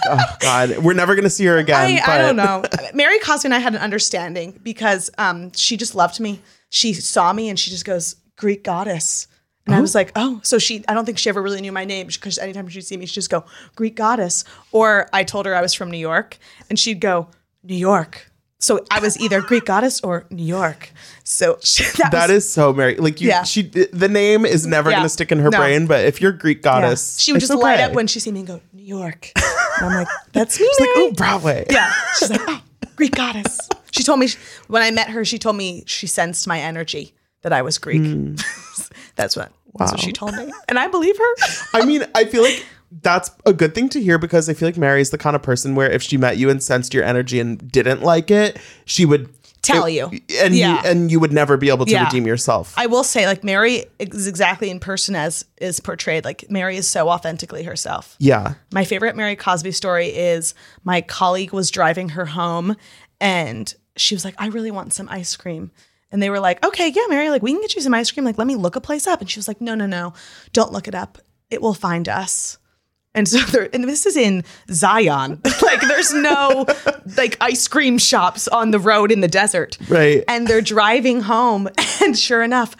[SPEAKER 1] oh god we're never gonna see her again
[SPEAKER 3] I, I don't know. Mary Cosby and I had an understanding because um, she just loved me. She saw me and she just goes, Greek goddess. And I was like, oh, so she, I don't think she ever really knew my name because anytime she'd see me, she'd just go, Greek goddess. Or I told her I was from New York and she'd go, New York. So I was either Greek goddess or New York. So she, that,
[SPEAKER 1] That
[SPEAKER 3] was,
[SPEAKER 1] is so Mary. Like you,
[SPEAKER 3] Yeah.
[SPEAKER 1] she, the name is never
[SPEAKER 3] Yeah.
[SPEAKER 1] gonna stick in her
[SPEAKER 3] No.
[SPEAKER 1] brain. But if you're Greek
[SPEAKER 3] yeah.
[SPEAKER 1] goddess,
[SPEAKER 3] She would just light up when she see me and go, New York. And I'm like, that's me.
[SPEAKER 1] It's like, oh, Broadway.
[SPEAKER 3] Yeah. She's like, oh, Greek goddess. She told me when I met her, she told me she sensed my energy that I was Greek. Hmm. that's what that's what she told me. And I believe her.
[SPEAKER 1] I mean, I feel like that's a good thing to hear because I feel like Mary's the kind of person where if she met you and sensed your energy and didn't like it, she would
[SPEAKER 3] Tell
[SPEAKER 1] it-
[SPEAKER 3] you.
[SPEAKER 1] and
[SPEAKER 3] Yeah.
[SPEAKER 1] you, and you would never be able to
[SPEAKER 3] Yeah.
[SPEAKER 1] redeem yourself.
[SPEAKER 3] I will say, like Mary is exactly in person as is portrayed. Like Mary is so authentically herself.
[SPEAKER 1] yeah,
[SPEAKER 3] My favorite Mary Cosby story is my colleague was driving her home and she was like, I really want some ice cream. And they were like, okay, yeah, Mary, like we can get you some ice cream. Like, let me look a place up. And she was like, no, no, no, don't look it up. It will find us. And so there, and this is in Zion. like there's no like ice cream shops on the road in the desert.
[SPEAKER 1] Right.
[SPEAKER 3] And they're driving home. And sure enough,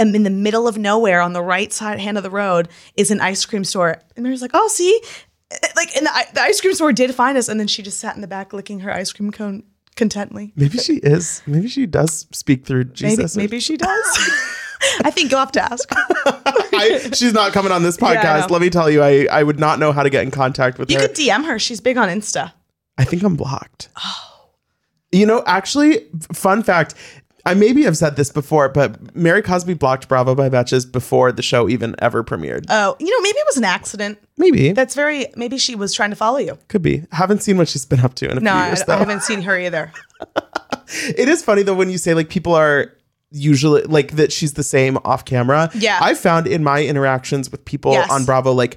[SPEAKER 3] um, in the middle of nowhere on the right side hand of the road is an ice cream store. And Mary's like, oh, see? Like, and the, the ice cream store did find us. And then she just sat in the back licking her ice cream cone contently.
[SPEAKER 1] maybe she is. Maybe she does speak through Jesus.
[SPEAKER 3] maybe she does. I think you'll have to ask. her.
[SPEAKER 1] I, she's not coming on this podcast.
[SPEAKER 3] know.
[SPEAKER 1] Let me tell you, I, I would not know how to get in contact with
[SPEAKER 3] You
[SPEAKER 1] her.
[SPEAKER 3] You could DM her. She's big on Insta.
[SPEAKER 1] I think I'm blocked. Oh. You know, actually, fun fact. I maybe have said this before, but Mary Cosby blocked Bravo by Betches before the show even ever premiered.
[SPEAKER 3] Oh, you know, maybe it was an accident.
[SPEAKER 1] Maybe.
[SPEAKER 3] That's very, maybe she was trying to follow you.
[SPEAKER 1] Could be. Haven't seen what she's been up to in a
[SPEAKER 3] No,
[SPEAKER 1] few
[SPEAKER 3] I,
[SPEAKER 1] years,
[SPEAKER 3] I
[SPEAKER 1] though.
[SPEAKER 3] haven't seen her either.
[SPEAKER 1] It is funny, though, when you say like people are usually like that she's the same off camera.
[SPEAKER 3] Yeah.
[SPEAKER 1] I've found in my interactions with people
[SPEAKER 3] Yes.
[SPEAKER 1] on Bravo, like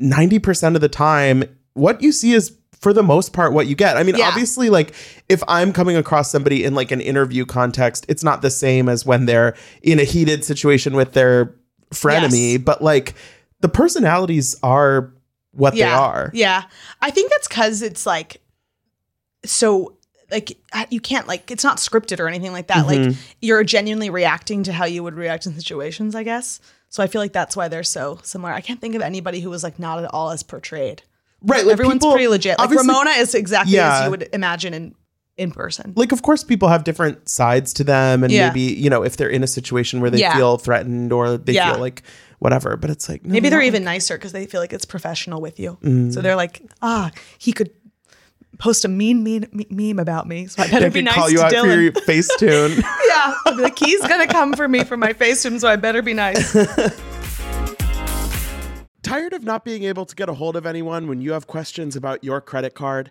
[SPEAKER 1] 90% of the time, what you see is for the most part what you get. I mean,
[SPEAKER 3] Yeah.
[SPEAKER 1] obviously, like if I'm coming across somebody in like an interview context, it's not the same as when they're in a heated situation with their frenemy,
[SPEAKER 3] Yes.
[SPEAKER 1] but like the personalities are what
[SPEAKER 3] yeah.
[SPEAKER 1] they are.
[SPEAKER 3] Yeah. I think that's because it's like so like you can't like it's not scripted or anything like that.
[SPEAKER 1] Mm-hmm.
[SPEAKER 3] Like you're genuinely reacting to how you would react in situations, I guess. So I feel like that's why they're so similar. I can't think of anybody who was like not at all as portrayed.
[SPEAKER 1] Right. Like
[SPEAKER 3] Everyone's
[SPEAKER 1] people-
[SPEAKER 3] pretty legit. Like Ramona is exactly
[SPEAKER 1] Yeah.
[SPEAKER 3] as you would imagine in in person.
[SPEAKER 1] like of course people have different sides to them and
[SPEAKER 3] Yeah.
[SPEAKER 1] maybe you know if they're in a situation where they
[SPEAKER 3] Yeah.
[SPEAKER 1] feel threatened or they
[SPEAKER 3] Yeah.
[SPEAKER 1] feel like whatever but it's like no,
[SPEAKER 3] Maybe they're
[SPEAKER 1] not
[SPEAKER 3] even nicer because they feel like it's professional with you.
[SPEAKER 1] Mm.
[SPEAKER 3] So they're like, ah, he could post a mean, mean me- meme about me. So I better
[SPEAKER 1] they
[SPEAKER 3] be nice
[SPEAKER 1] call you
[SPEAKER 3] to
[SPEAKER 1] out for
[SPEAKER 3] Dylan.
[SPEAKER 1] your face tune
[SPEAKER 3] yeah, I'll be like, he's gonna come for me for my Facetune, so I better be nice.
[SPEAKER 1] Tired of not being able to get a hold of anyone when you have questions about your credit card?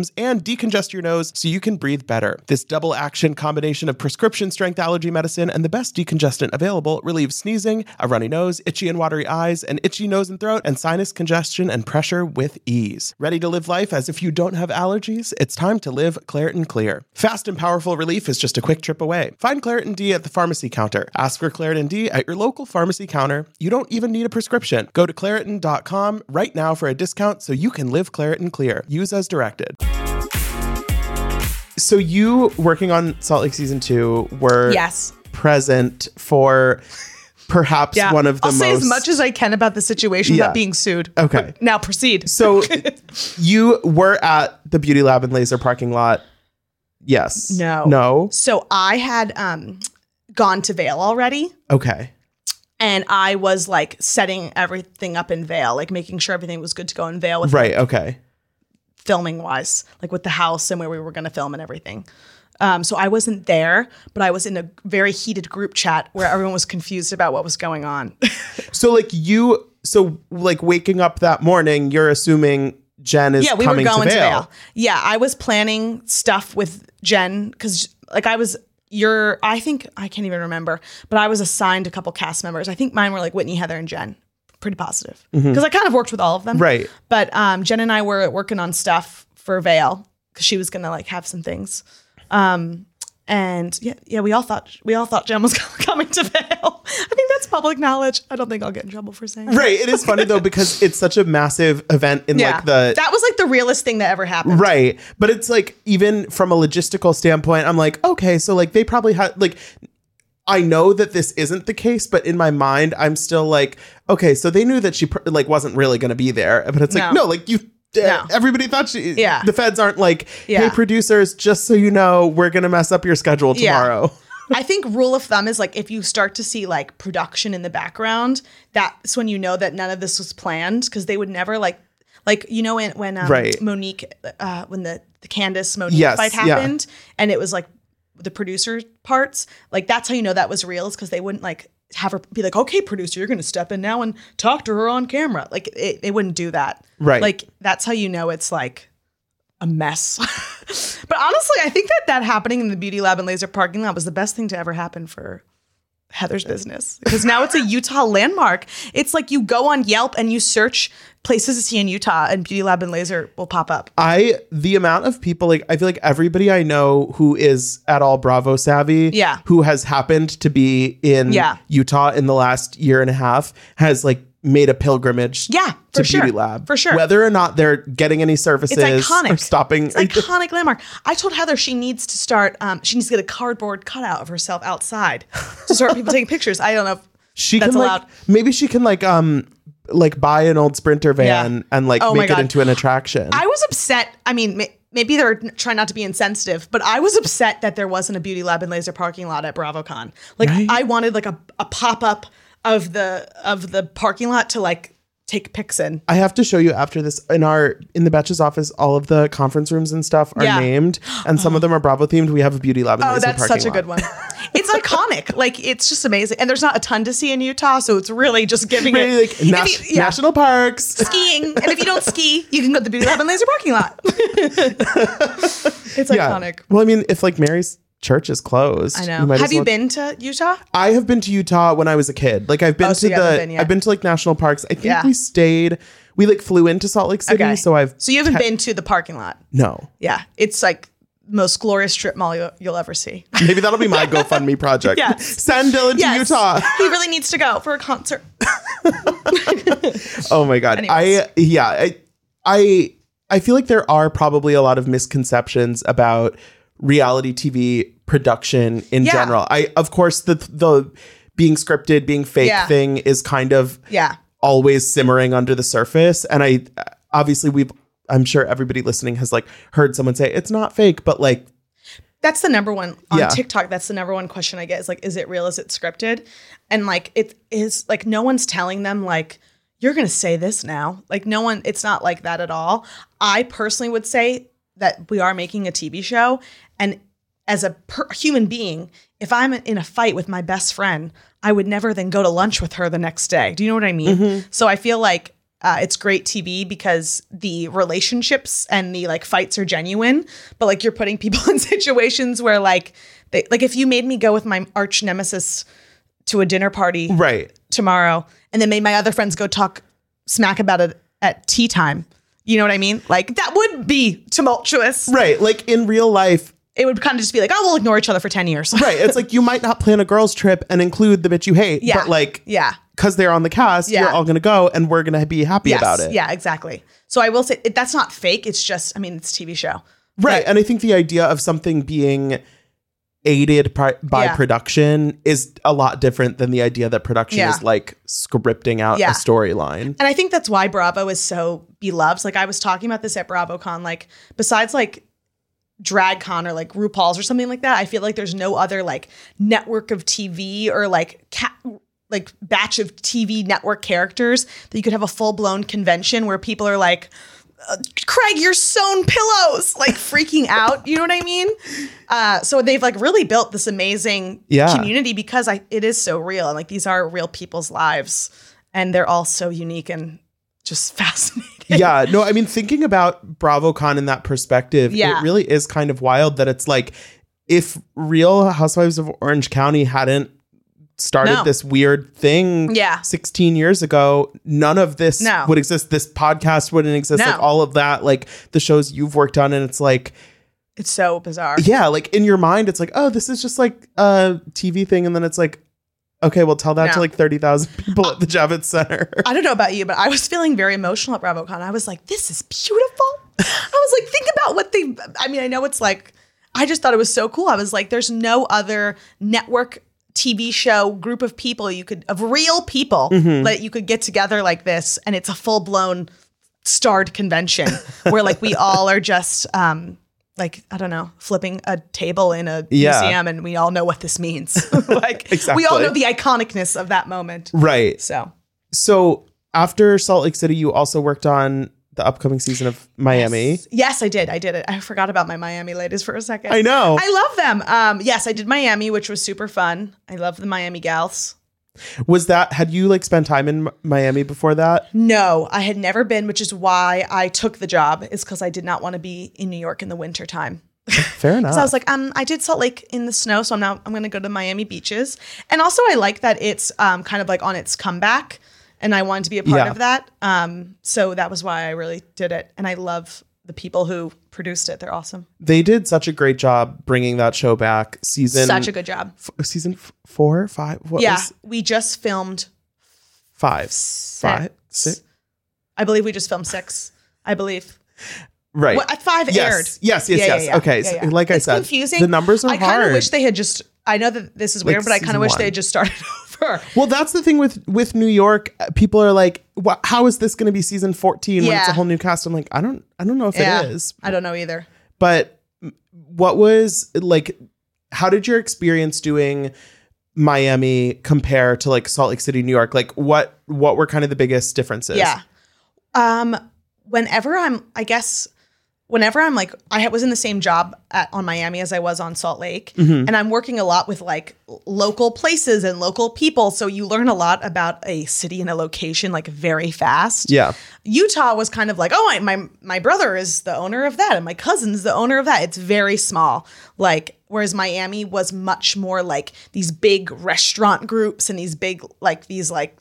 [SPEAKER 1] and decongest your nose so you can breathe better. This double action combination of prescription strength allergy medicine and the best decongestant available relieves sneezing, a runny nose, itchy and watery eyes, an itchy nose and throat, and sinus congestion and pressure with ease. Ready to live life as if you don't have allergies? It's time to live Claritin Clear. Fast and powerful relief is just a quick trip away. Find Claritin D at the pharmacy counter. Ask for Claritin D at your local pharmacy counter. You don't even need a prescription. Go to Claritin.com right now for a discount so you can live Claritin Clear. Use as directed. So you working on Salt Lake season two were
[SPEAKER 3] yes.
[SPEAKER 1] present for perhaps
[SPEAKER 3] Yeah.
[SPEAKER 1] one of the
[SPEAKER 3] I'll
[SPEAKER 1] most
[SPEAKER 3] say as much as I can about the situation
[SPEAKER 1] Yeah.
[SPEAKER 3] without being sued.
[SPEAKER 1] Okay.
[SPEAKER 3] Now proceed.
[SPEAKER 1] So you were at the Beauty Lab and Laser parking lot. Yes.
[SPEAKER 3] No.
[SPEAKER 1] No.
[SPEAKER 3] So I had um gone to Vail already.
[SPEAKER 1] Okay.
[SPEAKER 3] And I was like setting everything up in Vail, like making sure everything was good to go in Vail with
[SPEAKER 1] Right. Okay.
[SPEAKER 3] Filming wise, like with the house and where we were going to film and everything. Um, so I wasn't there, but I was in a very heated group chat where everyone was confused about what was going on.
[SPEAKER 1] So like you so like waking up that morning, you're assuming Jen is
[SPEAKER 3] yeah, we were going
[SPEAKER 1] to
[SPEAKER 3] to
[SPEAKER 1] Vail.
[SPEAKER 3] Yeah, I was planning stuff with Jen because like I was your I think I can't even remember, but I was assigned a couple cast members. I think mine were like Whitney, Heather, and Jen. Pretty positive because I kind of worked with all of them.
[SPEAKER 1] Mm-hmm. Right.
[SPEAKER 3] But um, Jen and I were working on stuff for Vail because she was gonna like have some things. Um, and yeah, yeah, we all thought we all thought Jen was coming to Vail. I think that's public knowledge. I don't think I'll get in trouble for saying. that.
[SPEAKER 1] Right. It is funny though because it's such a massive event in
[SPEAKER 3] Yeah,
[SPEAKER 1] like the
[SPEAKER 3] that was like the realest thing that ever happened.
[SPEAKER 1] Right. But it's like even from a logistical standpoint, I'm like, okay, so like they probably had like I know that this isn't the case, but in my mind, I'm still like, okay, so they knew that she pr- like wasn't really going to be there, but it's like,
[SPEAKER 3] No.
[SPEAKER 1] no, like you.
[SPEAKER 3] No.
[SPEAKER 1] Everybody thought she.
[SPEAKER 3] Yeah.
[SPEAKER 1] The feds aren't like, hey,
[SPEAKER 3] Yeah.
[SPEAKER 1] producers, just so you know, we're gonna mess up your schedule
[SPEAKER 3] Yeah.
[SPEAKER 1] tomorrow.
[SPEAKER 3] I think rule of thumb is like if you start to see like production in the background, that's when you know that none of this was planned because they would never like like you know when when um,
[SPEAKER 1] Right.
[SPEAKER 3] Monique uh, when the the Candace Monique
[SPEAKER 1] Yes,
[SPEAKER 3] fight
[SPEAKER 1] yeah.
[SPEAKER 3] happened and it was like the producer parts like that's how you know that was real is because they wouldn't like have her be like okay producer you're gonna step in now and talk to her on camera. Like it, they wouldn't do that.
[SPEAKER 1] Right.
[SPEAKER 3] like that's how you know it's like a mess. But honestly, I think that that happening in the Beauty Lab and Laser parking lot was the best thing to ever happen for Heather's business because now it's a Utah landmark. It's like you go on Yelp and you search places to see in Utah, and Beauty Lab and Laser will pop up.
[SPEAKER 1] I the amount of people like I feel like everybody I know who is at all Bravo savvy,
[SPEAKER 3] Yeah.
[SPEAKER 1] who has happened to be in
[SPEAKER 3] Yeah.
[SPEAKER 1] Utah in the last year and a half has like made a pilgrimage
[SPEAKER 3] Yeah,
[SPEAKER 1] to
[SPEAKER 3] sure.
[SPEAKER 1] Beauty Lab.
[SPEAKER 3] For sure.
[SPEAKER 1] Whether or not they're getting any services
[SPEAKER 3] It's iconic.
[SPEAKER 1] or stopping
[SPEAKER 3] It's iconic landmark. I told Heather she needs to start. Um, she needs to get a cardboard cutout of herself outside to start people taking pictures. I don't know. If
[SPEAKER 1] she
[SPEAKER 3] that's
[SPEAKER 1] can
[SPEAKER 3] allowed.
[SPEAKER 1] like maybe she can like um like buy an old sprinter van
[SPEAKER 3] Yeah.
[SPEAKER 1] and like
[SPEAKER 3] Oh
[SPEAKER 1] make it into an attraction.
[SPEAKER 3] I was upset. I mean, ma- maybe they're trying not to be insensitive, but I was upset that there wasn't a beauty lab and laser parking lot at BravoCon. Like, I wanted like a, a pop up of the of the parking lot to like take pics in.
[SPEAKER 1] I have to show you after this in our in the Betches office. All of the conference rooms and stuff are
[SPEAKER 3] Yeah.
[SPEAKER 1] named, and some of them are Bravo themed. We have a beauty lab. And
[SPEAKER 3] Oh, that's such a
[SPEAKER 1] lot.
[SPEAKER 3] good one. It's iconic. Like, it's just amazing. And there's not a ton to see in Utah, so it's really just giving
[SPEAKER 1] Really,
[SPEAKER 3] it
[SPEAKER 1] like nas-
[SPEAKER 3] you- yeah.
[SPEAKER 1] national parks.
[SPEAKER 3] skiing. And if you don't ski, you can go to the beauty lab and laser parking lot. it's
[SPEAKER 1] Yeah.
[SPEAKER 3] iconic.
[SPEAKER 1] Well, I mean, if like Mary's church is closed,
[SPEAKER 3] I
[SPEAKER 1] you
[SPEAKER 3] know.
[SPEAKER 1] as
[SPEAKER 3] Have you
[SPEAKER 1] well-
[SPEAKER 3] been to Utah?
[SPEAKER 1] I have been to Utah when I was a kid. Like I've been
[SPEAKER 3] Oh,
[SPEAKER 1] to
[SPEAKER 3] so you
[SPEAKER 1] the
[SPEAKER 3] been.
[SPEAKER 1] I've been to like national parks. I think
[SPEAKER 3] Yeah.
[SPEAKER 1] we stayed. We like flew into Salt Lake City,
[SPEAKER 3] Okay.
[SPEAKER 1] so I've
[SPEAKER 3] So you haven't been to the parking lot?
[SPEAKER 1] no.
[SPEAKER 3] Yeah, it's like most glorious strip mall you'll, you'll ever see.
[SPEAKER 1] Maybe that'll be my GoFundMe project.
[SPEAKER 3] Yes.
[SPEAKER 1] Send Dylan to Utah.
[SPEAKER 3] he really needs to go for a concert.
[SPEAKER 1] Oh my god.
[SPEAKER 3] Anyways.
[SPEAKER 1] I yeah, I I I feel like there are probably a lot of misconceptions about reality TV production in
[SPEAKER 3] Yeah.
[SPEAKER 1] general. I of course the the being scripted, being fake
[SPEAKER 3] Yeah.
[SPEAKER 1] thing is kind of
[SPEAKER 3] Yeah,
[SPEAKER 1] always simmering under the surface and I obviously we've I'm sure everybody listening has like heard someone say it's not fake, but like
[SPEAKER 3] that's the number one on
[SPEAKER 1] Yeah.
[SPEAKER 3] TikTok. That's the number one question I get is like, is it real? Is it scripted? And like, it is like no one's telling them like you're gonna say this now. Like no one. It's not like that at all. I personally would say that we are making a TV show, and as a per- human being, if I'm in a fight with my best friend, I would never then go to lunch with her the next day. Do you know what I mean? So I feel like uh, it's great TV because the relationships and the like fights are genuine, but like you're putting people in situations where like they like if you made me go with my arch nemesis to a dinner party
[SPEAKER 1] right.
[SPEAKER 3] tomorrow and then made my other friends go talk smack about it at tea time. You know what I mean? Like that would be tumultuous.
[SPEAKER 1] Right. Like in real life,
[SPEAKER 3] It would kind of just be like, oh, we'll ignore each other for 10 years.
[SPEAKER 1] right. It's like you might not plan a girls trip and include the bitch you hate,
[SPEAKER 3] Yeah.
[SPEAKER 1] but like
[SPEAKER 3] Yeah.
[SPEAKER 1] because they're on the cast,
[SPEAKER 3] Yeah.
[SPEAKER 1] you're all gonna go and we're gonna be happy
[SPEAKER 3] Yes.
[SPEAKER 1] about it.
[SPEAKER 3] Yeah, exactly. So I will say it, that's not fake. It's just, I mean, it's a TV show.
[SPEAKER 1] Right. And I think the idea of something being aided pri- by
[SPEAKER 3] Yeah.
[SPEAKER 1] production is a lot different than the idea that production
[SPEAKER 3] Yeah.
[SPEAKER 1] is like scripting out
[SPEAKER 3] Yeah.
[SPEAKER 1] a storyline.
[SPEAKER 3] And I think that's why Bravo is so beloved. Like I was talking about this at BravoCon. Like besides like DragCon or like RuPaul's or something like that, I feel like there's no other like network of TV or like cat like batch of TV network characters that you could have a full blown convention where people are like. Uh, Craig, you're sewn pillows, like freaking out. You know what I mean? Uh, so they've like really built this amazing
[SPEAKER 1] Yeah.
[SPEAKER 3] community because I it is so real and like these are real people's lives and they're all so unique and just fascinating.
[SPEAKER 1] yeah, no, I mean, thinking about BravoCon in that perspective,
[SPEAKER 3] Yeah.
[SPEAKER 1] it really is kind of wild that it's like if Real Housewives of Orange County hadn't started
[SPEAKER 3] No.
[SPEAKER 1] this weird thing
[SPEAKER 3] Yeah.
[SPEAKER 1] 16 years ago, none of this
[SPEAKER 3] No.
[SPEAKER 1] would exist. This podcast wouldn't exist.
[SPEAKER 3] No.
[SPEAKER 1] Like all of that, like the shows you've worked on, and it's like,
[SPEAKER 3] It's so bizarre.
[SPEAKER 1] yeah, like in your mind, it's like, oh, this is just like a TV thing, and then it's like, okay, well, tell that to like 30,000 people at the Javits Center.
[SPEAKER 3] I don't know about you, but I was feeling very emotional at BravoCon. I was like, this is beautiful. I was like, think about what they, I mean, I know it's like, I just thought it was so cool. I was like, there's no other network TV show group of people you could, of real people that you could get together like this. And it's a full blown starred convention where like we all are just, um, like I don't know, flipping a table in a
[SPEAKER 1] Yeah.
[SPEAKER 3] museum, and we all know what this means. like we all know the iconicness of that moment.
[SPEAKER 1] right.
[SPEAKER 3] So
[SPEAKER 1] So after Salt Lake City, you also worked on the upcoming season of Miami.
[SPEAKER 3] Yes, I did. I did it. I forgot about my Miami ladies for a second.
[SPEAKER 1] I know.
[SPEAKER 3] I love them. Um, yes, I did Miami, which was super fun. I love the Miami gals.
[SPEAKER 1] Was that had you like spent time in Miami before that?
[SPEAKER 3] No, I had never been, which is why I took the job, is because I did not want to be in New York in the winter time.
[SPEAKER 1] Fair enough.
[SPEAKER 3] So I was like, um, I did Salt Lake in the snow, so I'm now I'm gonna go to Miami beaches. And also I like that it's um kind of like on its comeback and I wanted to be a part
[SPEAKER 1] Yeah.
[SPEAKER 3] of that. Um, so that was why I really did it. And I love the people who produced it. They're awesome.
[SPEAKER 1] they did such a great job bringing that show back. Season
[SPEAKER 3] Such a good job.
[SPEAKER 1] f- season f- four, five. What
[SPEAKER 3] yeah.
[SPEAKER 1] was
[SPEAKER 3] We just filmed
[SPEAKER 1] five five, five, six.
[SPEAKER 3] I believe we just filmed six. I believe.
[SPEAKER 1] Right.
[SPEAKER 3] Well, five
[SPEAKER 1] Yes.
[SPEAKER 3] aired.
[SPEAKER 1] Yes, yes, yes. Okay, so like I said,
[SPEAKER 3] confusing.
[SPEAKER 1] the numbers are hard.
[SPEAKER 3] I kind of wish they had just. I know that this is weird,
[SPEAKER 1] Like
[SPEAKER 3] but I kind of wish
[SPEAKER 1] one.
[SPEAKER 3] they had just started over.
[SPEAKER 1] Well, that's the thing with with New York. Uh, People are like, "How is this going to be season 14 when it's a whole new cast?" I'm like, I don't, I don't know if
[SPEAKER 3] yeah,
[SPEAKER 1] it is.
[SPEAKER 3] I don't know either.
[SPEAKER 1] But what was like? How did your experience doing Miami compare to like Salt Lake City, New York? Like, what what were kind of the biggest differences?
[SPEAKER 3] Yeah. Um, whenever I'm, I guess, whenever I'm like, I was in the same job at, on Miami as I was on Salt Lake,
[SPEAKER 1] Mm-hmm.
[SPEAKER 3] and I'm working a lot with like local places and local people. So you learn a lot about a city and a location like very fast.
[SPEAKER 1] yeah,
[SPEAKER 3] Utah was kind of like, oh, I, my my brother is the owner of that, and my cousin's the owner of that. It's very small. Like, whereas Miami was much more like these big restaurant groups and these big like these like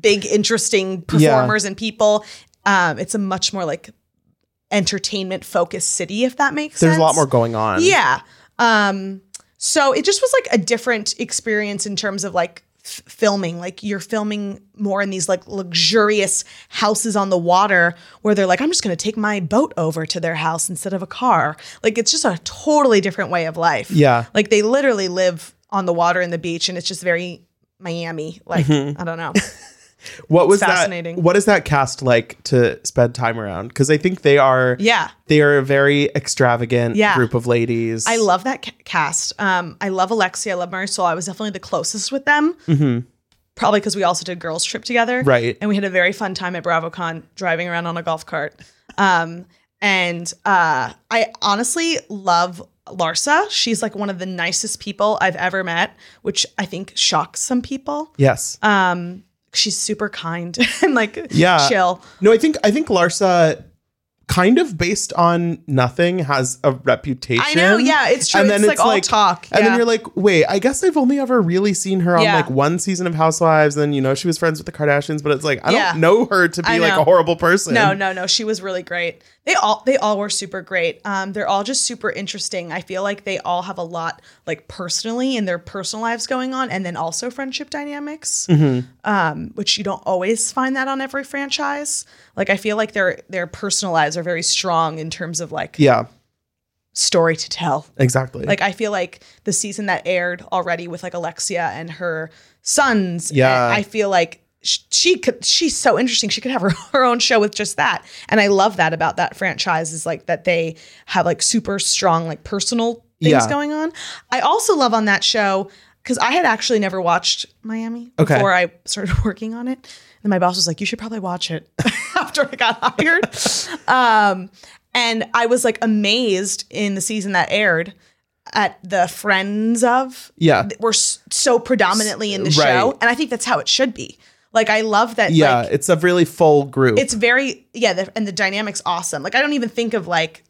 [SPEAKER 3] big interesting performers and people. Um, it's a much more like entertainment focused city, if that makes
[SPEAKER 1] there's
[SPEAKER 3] sense.
[SPEAKER 1] There's a lot more going on.
[SPEAKER 3] Yeah. Um, so it just was like a different experience in terms of like f- filming. Like you're filming more in these like luxurious houses on the water where they're like, I'm just going to take my boat over to their house instead of a car. Like it's just a totally different way of life.
[SPEAKER 1] Yeah.
[SPEAKER 3] Like they literally live on the water and the beach and it's just very Miami. Like,
[SPEAKER 1] Mm-hmm.
[SPEAKER 3] I don't know.
[SPEAKER 1] What was
[SPEAKER 3] fascinating.
[SPEAKER 1] that? What is that cast like to spend time around? Because I think they are.
[SPEAKER 3] Yeah.
[SPEAKER 1] They are a very extravagant
[SPEAKER 3] Yeah.
[SPEAKER 1] group of ladies.
[SPEAKER 3] I love that ca- cast. Um, I love Alexia. I love Marisol. I was definitely the closest with them. Probably because we also did girls trip together,
[SPEAKER 1] Mm-hmm. Right.
[SPEAKER 3] And we had a very fun time at BravoCon driving around on a golf cart. Um, and uh, I honestly love Larsa. She's like one of the nicest people I've ever met, which I think shocks some people.
[SPEAKER 1] Yes.
[SPEAKER 3] Um, she's super kind and like
[SPEAKER 1] Yeah.
[SPEAKER 3] chill.
[SPEAKER 1] No, I think I think Larsa kind of based on nothing has a reputation.
[SPEAKER 3] I know, yeah, it's true. And then It's, like, all talk,
[SPEAKER 1] And then you're like, wait, I guess I've only ever really seen her on
[SPEAKER 3] Yeah.
[SPEAKER 1] like one season of Housewives. And you know, she was friends with the Kardashians, but it's like I
[SPEAKER 3] Yeah.
[SPEAKER 1] don't know her to be like a horrible person.
[SPEAKER 3] No, no, no. She was really great. They all they all were super great. Um, they're all just super interesting. I feel like they all have a lot like personally in their personal lives going on, and then also friendship dynamics,
[SPEAKER 1] Mm-hmm.
[SPEAKER 3] um, which you don't always find that on every franchise. Like I feel like their their personal lives are very strong in terms of like
[SPEAKER 1] Yeah,
[SPEAKER 3] story to tell.
[SPEAKER 1] exactly.
[SPEAKER 3] Like I feel like the season that aired already with like Alexia and her sons.
[SPEAKER 1] Yeah.
[SPEAKER 3] I feel like she could. She's so interesting. She could have her, her own show with just that. And I love that about that franchise is like that they have like super strong like personal things
[SPEAKER 1] Yeah.
[SPEAKER 3] going on. I also love on that show because I had actually never watched Miami
[SPEAKER 1] Okay.
[SPEAKER 3] before I started working on it. And my boss was like, "You should probably watch it." after I got hired. Um, and I was like amazed in the season that aired at the friends of
[SPEAKER 1] Yeah.
[SPEAKER 3] were so predominantly in the
[SPEAKER 1] Right.
[SPEAKER 3] show, and I think that's how it should be. Like I love that.
[SPEAKER 1] yeah,
[SPEAKER 3] like,
[SPEAKER 1] it's a really full group.
[SPEAKER 3] it's very yeah, the, and the dynamics awesome. Like I don't even think of like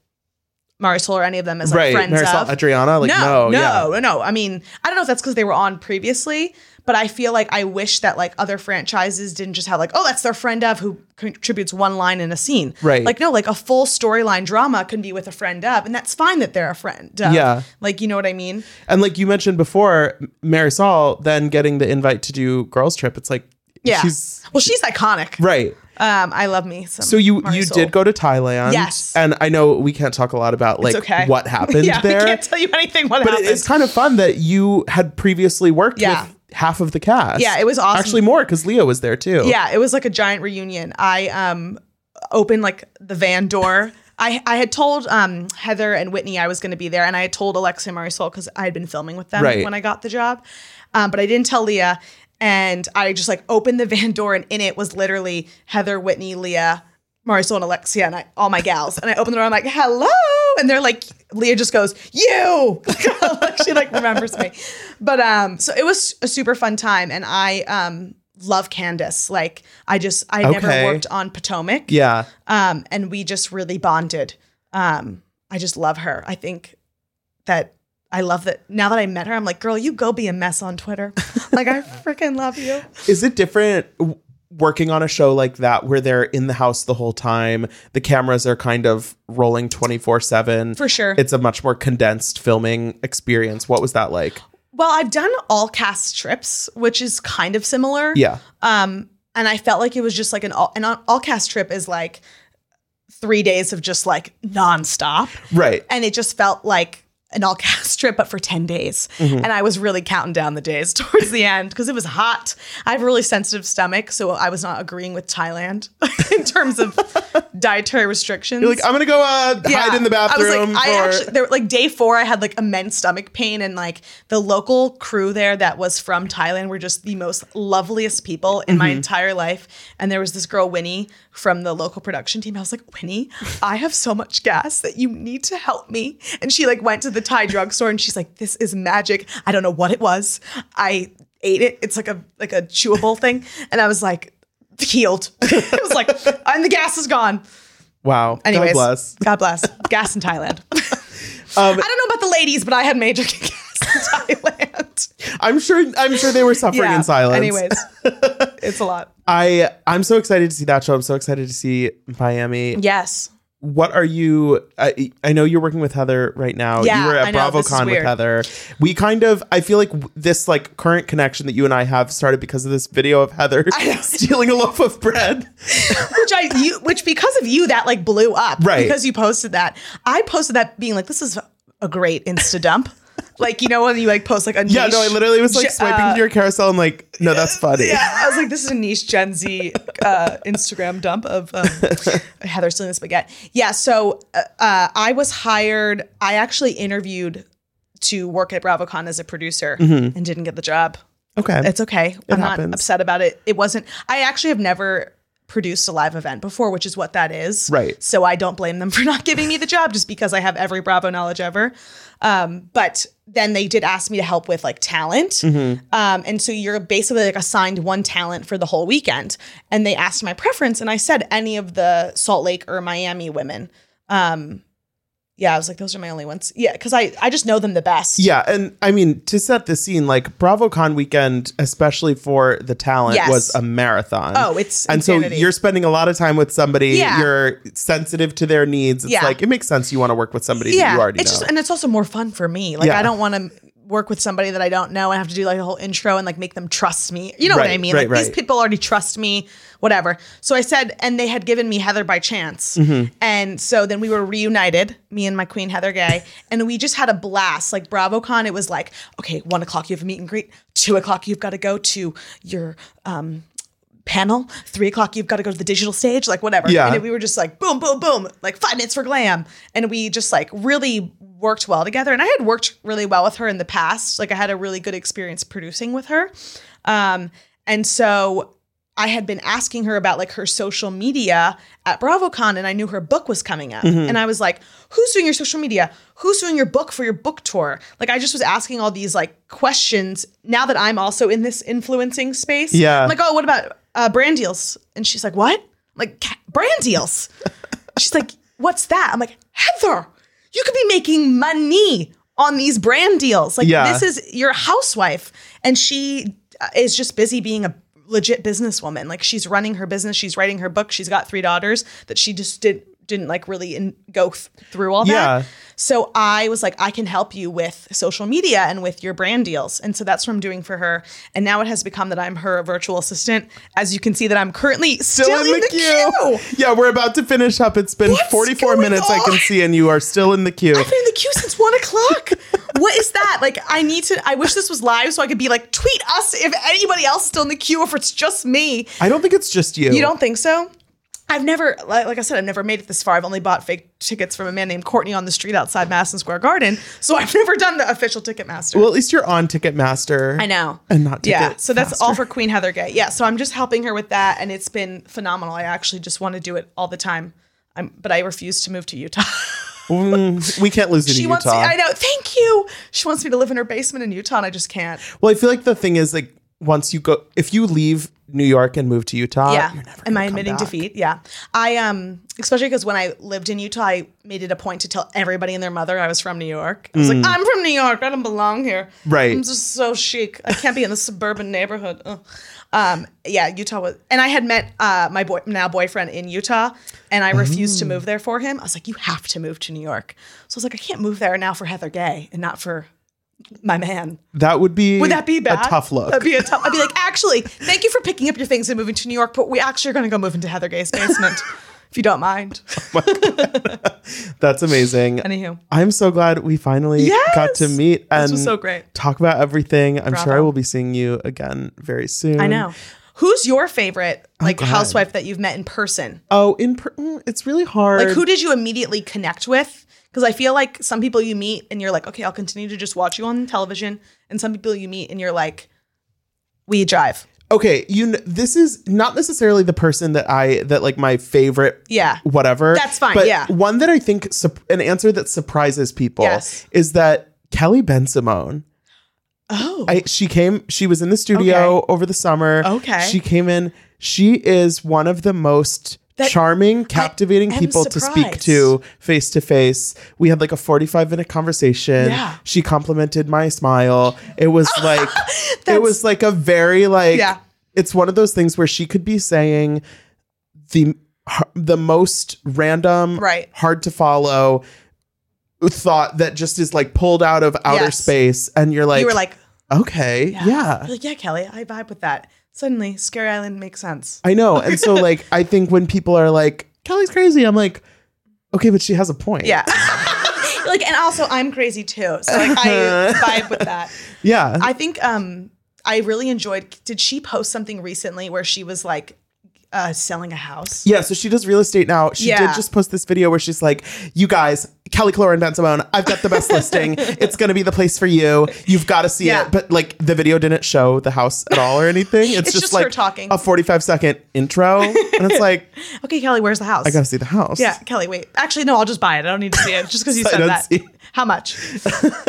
[SPEAKER 3] Marisol or any of them as like
[SPEAKER 1] right.
[SPEAKER 3] friends
[SPEAKER 1] Marisol
[SPEAKER 3] of.
[SPEAKER 1] Adriana, like
[SPEAKER 3] no,
[SPEAKER 1] no,
[SPEAKER 3] no,
[SPEAKER 1] yeah.
[SPEAKER 3] no, no. I mean, I don't know if that's because they were on previously, but I feel like I wish that like other franchises didn't just have like, oh, that's their friend of who contributes one line in a scene.
[SPEAKER 1] Right.
[SPEAKER 3] Like no, like a full storyline drama can be with a friend of, and that's fine that they're a friend. Of.
[SPEAKER 1] Yeah.
[SPEAKER 3] Like you know what I mean?
[SPEAKER 1] And like you mentioned before, Marisol then getting the invite to do girls trip. It's like
[SPEAKER 3] Yeah.
[SPEAKER 1] she's
[SPEAKER 3] well, she's iconic.
[SPEAKER 1] right.
[SPEAKER 3] Um, I love me. Some
[SPEAKER 1] So you you did go to Thailand.
[SPEAKER 3] Yes.
[SPEAKER 1] And I know we can't talk a lot about like
[SPEAKER 3] okay.
[SPEAKER 1] what happened
[SPEAKER 3] yeah,
[SPEAKER 1] there.
[SPEAKER 3] I can't tell you anything. What
[SPEAKER 1] but
[SPEAKER 3] happened?
[SPEAKER 1] it is kind of fun that you had previously worked
[SPEAKER 3] Yeah.
[SPEAKER 1] with half of the cast.
[SPEAKER 3] Yeah, it was awesome.
[SPEAKER 1] Actually more because Leah was there too.
[SPEAKER 3] Yeah, it was like a giant reunion. I um opened like the van door. I, I had told um, Heather and Whitney I was going to be there, and I had told Alexia and Marisol because I had been filming with them
[SPEAKER 1] Right.
[SPEAKER 3] when I got the job, um, but I didn't tell Leah. And I just like opened the van door, and in it was literally Heather, Whitney, Leah, Marisol, and Alexia, and I, all my gals. And I opened the door, I'm like, "Hello!" And they're like, Leah just goes, you. She like remembers me. But um, so it was a super fun time. And I um love Candace. Like I just I never worked on Potomac.
[SPEAKER 1] Yeah.
[SPEAKER 3] Um, and we just really bonded. Um, I just love her. I think that I love that now that I met her, I'm like, girl, you go be a mess on Twitter. like I freaking love you.
[SPEAKER 1] Is it different working on a show like that where they're in the house the whole time? The cameras are kind of rolling 24 7.
[SPEAKER 3] For sure.
[SPEAKER 1] It's a much more condensed filming experience. What was that like?
[SPEAKER 3] Well, I've done all cast trips, which is kind of similar.
[SPEAKER 1] Yeah.
[SPEAKER 3] Um, and I felt like it was just like an all an all cast trip is like three days of just like nonstop.
[SPEAKER 1] Right.
[SPEAKER 3] And it just felt like an all cast trip, but for 10 days.
[SPEAKER 1] Mm-hmm.
[SPEAKER 3] And I was really counting down the days towards the end because it was hot. I have a really sensitive stomach, so I was not agreeing with Thailand in terms of dietary restrictions.
[SPEAKER 1] You're like, I'm going to go uh, hide in the bathroom.
[SPEAKER 3] I was like, I actually, there, like day four, I had like immense stomach pain, and like the local crew there that was from Thailand were just the most loveliest people in
[SPEAKER 1] Mm-hmm.
[SPEAKER 3] my entire life. And there was this girl, Winnie, from the local production team. I was like, Winnie, I have so much gas that you need to help me. And she like went to the Thai drugstore, and she's like, this is magic. I don't know what it was. I ate it. It's like a like a chewable thing, and I was like. Healed. it was like, and the gas is gone.
[SPEAKER 1] wow.
[SPEAKER 3] Anyways,
[SPEAKER 1] God bless.
[SPEAKER 3] God bless. Gas in Thailand.
[SPEAKER 1] Um,
[SPEAKER 3] I don't know about the ladies, but I had major gas in Thailand.
[SPEAKER 1] I'm sure. I'm sure they were suffering in silence.
[SPEAKER 3] Anyways, it's a lot.
[SPEAKER 1] I I'm so excited to see that show. I'm so excited to see Miami.
[SPEAKER 3] Yes.
[SPEAKER 1] What are you? I, I know you're working with Heather right now.
[SPEAKER 3] Yeah,
[SPEAKER 1] you were at
[SPEAKER 3] I know, this is
[SPEAKER 1] BravoCon with. Heather. We kind of. I feel like this like current connection that you and I have started because of this video of Heather stealing a loaf of bread.
[SPEAKER 3] Which I you which because of you that like blew up.
[SPEAKER 1] Right.
[SPEAKER 3] Because you posted that. I posted that being like, this is a great Insta dump. Like, you know, when you like post like a
[SPEAKER 1] Yeah,
[SPEAKER 3] niche
[SPEAKER 1] no, I literally was like swiping
[SPEAKER 3] uh,
[SPEAKER 1] through your carousel and like, no, that's funny.
[SPEAKER 3] Yeah, I was like, this is a niche Gen Z uh, Instagram dump of um, Heather stealing the spaghetti. Yeah, so uh, uh, I was hired. I actually interviewed to work at BravoCon as a producer and didn't get the job.
[SPEAKER 1] Okay.
[SPEAKER 3] It's okay. I'm
[SPEAKER 1] happens.
[SPEAKER 3] not upset about it. It wasn't. I actually have never produced a live event before, which is what that is.
[SPEAKER 1] Right.
[SPEAKER 3] So I don't blame them for not giving me the job just because I have every Bravo knowledge ever. Um, but then they did ask me to help with like talent.
[SPEAKER 1] Mm-hmm.
[SPEAKER 3] Um, and so you're basically like assigned one talent for the whole weekend. And they asked my preference, and I said any of the Salt Lake or Miami women. Um, yeah, I was like, those are my only ones. Yeah, because I I just know them the best.
[SPEAKER 1] Yeah, and I mean to set the scene, like BravoCon weekend, especially for the talent,
[SPEAKER 3] Yes.
[SPEAKER 1] was a marathon.
[SPEAKER 3] Oh, it's
[SPEAKER 1] and so you're spending a lot of time with somebody.
[SPEAKER 3] Yeah.
[SPEAKER 1] You're sensitive to their needs. It's
[SPEAKER 3] Yeah.
[SPEAKER 1] like it makes sense you want to work with somebody that you already
[SPEAKER 3] it's
[SPEAKER 1] know.
[SPEAKER 3] just and it's also more fun for me. Like
[SPEAKER 1] Yeah.
[SPEAKER 3] I don't want to work with somebody that I don't know and have to do like a whole intro and like make them trust me. You know what I mean?
[SPEAKER 1] right,
[SPEAKER 3] like these people already trust me, whatever. So I said, and they had given me Heather by chance.
[SPEAKER 1] Mm-hmm.
[SPEAKER 3] And so then we were reunited, me and my queen Heather Gay, and we just had a blast. Like BravoCon, it was like, okay, one o'clock you have a meet and greet, two o'clock you've got to go to your um panel. Three o'clock, you've got to go to the digital stage, like whatever.
[SPEAKER 1] Yeah.
[SPEAKER 3] And we were just like boom, boom, boom, like five minutes for glam. And we just like really worked well together. And I had worked really well with her in the past. Like I had a really good experience producing with her. Um, and so I had been asking her about like her social media at BravoCon, and I knew her book was coming up.
[SPEAKER 1] Mm-hmm.
[SPEAKER 3] And I was like, "Who's doing your social media? Who's doing your book for your book tour?" Like I just was asking all these like questions. Now that I'm also in this influencing space,
[SPEAKER 1] Yeah.
[SPEAKER 3] I'm like, "Oh, what about uh, brand deals?" And she's like, "What?" I'm like brand deals. she's like, "What's that?" I'm like, "Heather, you could be making money." On these brand deals. Like,
[SPEAKER 1] Yeah.
[SPEAKER 3] this is you're housewife. And she uh, is just busy being a legit businesswoman. Like she's running her business, she's writing her book, she's got three daughters that she just did didn't like really in, go th- through all
[SPEAKER 1] Yeah.
[SPEAKER 3] that. So I was like, I can help you with social media and with your brand deals. And so that's what I'm doing for her. And now it has become that I'm her virtual assistant. As you can see that I'm currently still, in, the, queue.
[SPEAKER 1] Yeah, we're about to finish up. It's been
[SPEAKER 3] What's
[SPEAKER 1] 44
[SPEAKER 3] going
[SPEAKER 1] minutes, I can see, and you are still in the queue.
[SPEAKER 3] I've been in the queue since one o'clock. what is that? Like, I need to. I wish this was live so I could be like, tweet us if anybody else is still in the queue, or if it's just me.
[SPEAKER 1] I don't think it's just you.
[SPEAKER 3] You don't think so? I've never, like, like I said, I've never made it this far. I've only bought fake tickets from a man named Courtney on the street outside Madison Square Garden. So I've never done the official Ticketmaster.
[SPEAKER 1] Well, at least you're on Ticketmaster.
[SPEAKER 3] I know.
[SPEAKER 1] And not
[SPEAKER 3] Yeah. So that's
[SPEAKER 1] Faster.
[SPEAKER 3] all for Queen Heather Gay. Yeah. So I'm just helping her with that. And it's been phenomenal. I actually just want to do it all the time. I'm, but I refuse to move to Utah.
[SPEAKER 1] Mm, we can't lose it
[SPEAKER 3] She
[SPEAKER 1] in
[SPEAKER 3] wants
[SPEAKER 1] Utah.
[SPEAKER 3] me, I know. Thank you. She wants me to live in her basement in Utah, and I just can't.
[SPEAKER 1] well, I feel like the thing is like once you go, if you leave New York and move to Utah,
[SPEAKER 3] yeah.
[SPEAKER 1] you're never
[SPEAKER 3] Am I admitting
[SPEAKER 1] back.
[SPEAKER 3] defeat? Yeah. I um especially because when I lived in Utah, I made it a point to tell everybody and their mother I was from New York. I was like, I'm from New York. I don't belong here.
[SPEAKER 1] Mm. Right.
[SPEAKER 3] I'm just so chic. I can't be in the suburban neighborhood. Ugh. Um, yeah, Utah was, and I had met uh, my boy now boyfriend in Utah, and I refused to
[SPEAKER 1] Oh.
[SPEAKER 3] move there for him. I was like, you have to move to New York. So I was like, I can't move there now for Heather Gay and not for my man.
[SPEAKER 1] That would be
[SPEAKER 3] Would that be bad?
[SPEAKER 1] a tough look.
[SPEAKER 3] That'd be a tough. I'd be like, actually, thank you for picking up your things and moving to New York, but we actually are going to go move into Heather Gay's basement, if you don't mind.
[SPEAKER 1] That's amazing.
[SPEAKER 3] Anywho,
[SPEAKER 1] I'm so glad we finally got to meet and
[SPEAKER 3] This was so great.
[SPEAKER 1] talk about everything. I'm sure I will be seeing you again very soon.
[SPEAKER 3] I know. Who's your favorite like
[SPEAKER 1] God.
[SPEAKER 3] housewife that you've met in person?
[SPEAKER 1] Oh, in per- mm, it's really hard.
[SPEAKER 3] Like, who did you immediately connect with? Because I feel like some people you meet and you're like, okay, I'll continue to just watch you on television, and some people you meet and you're like, we drive.
[SPEAKER 1] okay, you. Kn- this is not necessarily the person that I that like my favorite.
[SPEAKER 3] Yeah.
[SPEAKER 1] whatever.
[SPEAKER 3] That's fine,
[SPEAKER 1] But
[SPEAKER 3] yeah.
[SPEAKER 1] one that I think sup- an answer that surprises people
[SPEAKER 3] Yes.
[SPEAKER 1] is that Kelly Bensimon.
[SPEAKER 3] Oh,
[SPEAKER 1] I she came. She was in the studio
[SPEAKER 3] Okay.
[SPEAKER 1] over the summer.
[SPEAKER 3] Okay.
[SPEAKER 1] she came in. She is one of the most
[SPEAKER 3] That-
[SPEAKER 1] charming, captivating people to speak to face to face. We had like a forty-five minute conversation.
[SPEAKER 3] Yeah.
[SPEAKER 1] she complimented my smile. It was like it was like a very like
[SPEAKER 3] Yeah.
[SPEAKER 1] It's one of those things where she could be saying the the most random,
[SPEAKER 3] Right.
[SPEAKER 1] hard to follow thought that just is like pulled out of outer
[SPEAKER 3] Yes.
[SPEAKER 1] space, and you're like,
[SPEAKER 3] you were like,
[SPEAKER 1] okay, yeah.
[SPEAKER 3] You're like, yeah, Kelly, I vibe with that. Suddenly, Scary Island makes sense.
[SPEAKER 1] I know. And so like I think when people are like, Kelly's crazy, I'm like, okay, but she has a point.
[SPEAKER 3] Yeah. like, and also, I'm crazy too. So, like, I vibe with that.
[SPEAKER 1] Yeah.
[SPEAKER 3] I think um I really enjoyed. Did she post something recently where she was like uh selling a house?
[SPEAKER 1] yeah, so she does real estate now. She
[SPEAKER 3] Yeah.
[SPEAKER 1] did just post this video where she's like, "You guys, Kelly Killoren Bensimon, I've got the best listing. It's gonna be the place for you. You've got to see
[SPEAKER 3] Yeah.
[SPEAKER 1] it." But like, the video didn't show the house at all or anything. It's,
[SPEAKER 3] It's
[SPEAKER 1] just,
[SPEAKER 3] just
[SPEAKER 1] like
[SPEAKER 3] her talking.
[SPEAKER 1] a forty-five second intro, and it's like,
[SPEAKER 3] Okay, Kelly, where's the house?
[SPEAKER 1] I gotta see the house.
[SPEAKER 3] Yeah, Kelly, wait. Actually, no, I'll just buy it. I don't need to see it just because you
[SPEAKER 1] I
[SPEAKER 3] said
[SPEAKER 1] don't
[SPEAKER 3] that.
[SPEAKER 1] see-
[SPEAKER 3] How much?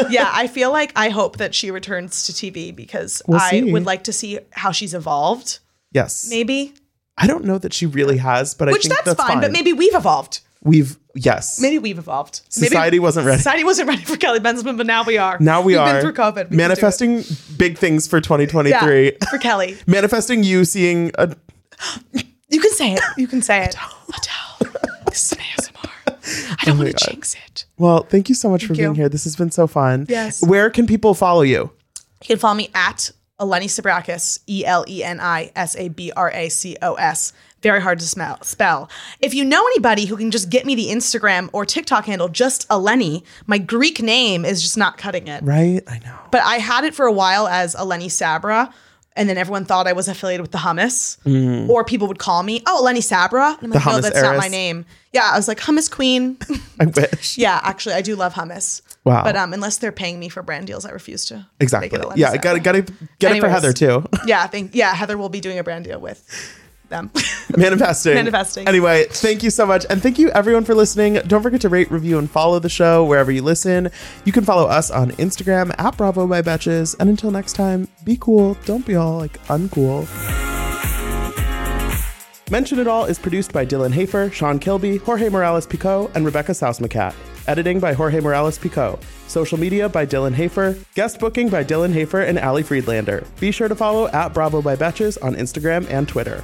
[SPEAKER 3] yeah, I feel like I hope that she returns to TV because
[SPEAKER 1] We'll
[SPEAKER 3] I
[SPEAKER 1] see.
[SPEAKER 3] would like to see how she's evolved.
[SPEAKER 1] Yes.
[SPEAKER 3] Maybe,
[SPEAKER 1] I don't know that she really has, but I
[SPEAKER 3] which
[SPEAKER 1] think
[SPEAKER 3] that's,
[SPEAKER 1] that's,
[SPEAKER 3] fine, But maybe we've evolved.
[SPEAKER 1] we've yes.
[SPEAKER 3] Maybe we've evolved. Maybe-
[SPEAKER 1] Society wasn't ready.
[SPEAKER 3] Society wasn't ready for Kelly Benjamin, but now we are.
[SPEAKER 1] Now we
[SPEAKER 3] We've
[SPEAKER 1] are
[SPEAKER 3] been through COVID. We can do it.
[SPEAKER 1] manifesting big things for 2023.
[SPEAKER 3] Yeah, for Kelly.
[SPEAKER 1] Manifesting you seeing a
[SPEAKER 3] You can say it. You can say it. Adele. This is an ASMR. I don't oh want to jinx it.
[SPEAKER 1] Well, thank you so much for being
[SPEAKER 3] you.
[SPEAKER 1] here. This has been so fun.
[SPEAKER 3] Yes.
[SPEAKER 1] Where can people follow you?
[SPEAKER 3] You can follow me at Eleni Sabracos, E L E N I S A B R A C O S. Very hard to smell, spell. If you know anybody who can just get me the Instagram or TikTok handle, just Eleni, my Greek name is just not cutting it.
[SPEAKER 1] Right? I know.
[SPEAKER 3] But I had it for a while as Eleni Sabra, and then everyone thought I was affiliated with the hummus. Or people would call me, oh, Lenny Sabra. And I'm like, no, that's not my name. Yeah, I was like, hummus queen.
[SPEAKER 1] I wish.
[SPEAKER 3] yeah, actually, I do love hummus.
[SPEAKER 1] Wow.
[SPEAKER 3] But um, unless they're paying me for brand deals, I refuse to.
[SPEAKER 1] Exactly. Yeah,
[SPEAKER 3] Sabra.
[SPEAKER 1] gotta gotta get it for Heather too.
[SPEAKER 3] Yeah, I think yeah, Heather will be doing a brand deal with them.
[SPEAKER 1] Manifesting.
[SPEAKER 3] Manifesting.
[SPEAKER 1] Anyway, thank you so much. And thank you everyone for listening. Don't forget to rate, review, and follow the show wherever you listen. You can follow us on Instagram at Bravo by Betches. And until next time, be cool. Don't be all like uncool. Mention It All is produced by Dylan Hafer, Sean Kilby, Jorge Morales Pico, and Rebecca Sausmacat. Editing by Jorge Morales Pico. Social media by Dylan Hafer. Guest booking by Dylan Hafer and Ali Friedlander. Be sure to follow at Bravo by Betches on Instagram and Twitter.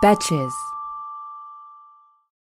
[SPEAKER 4] Betches.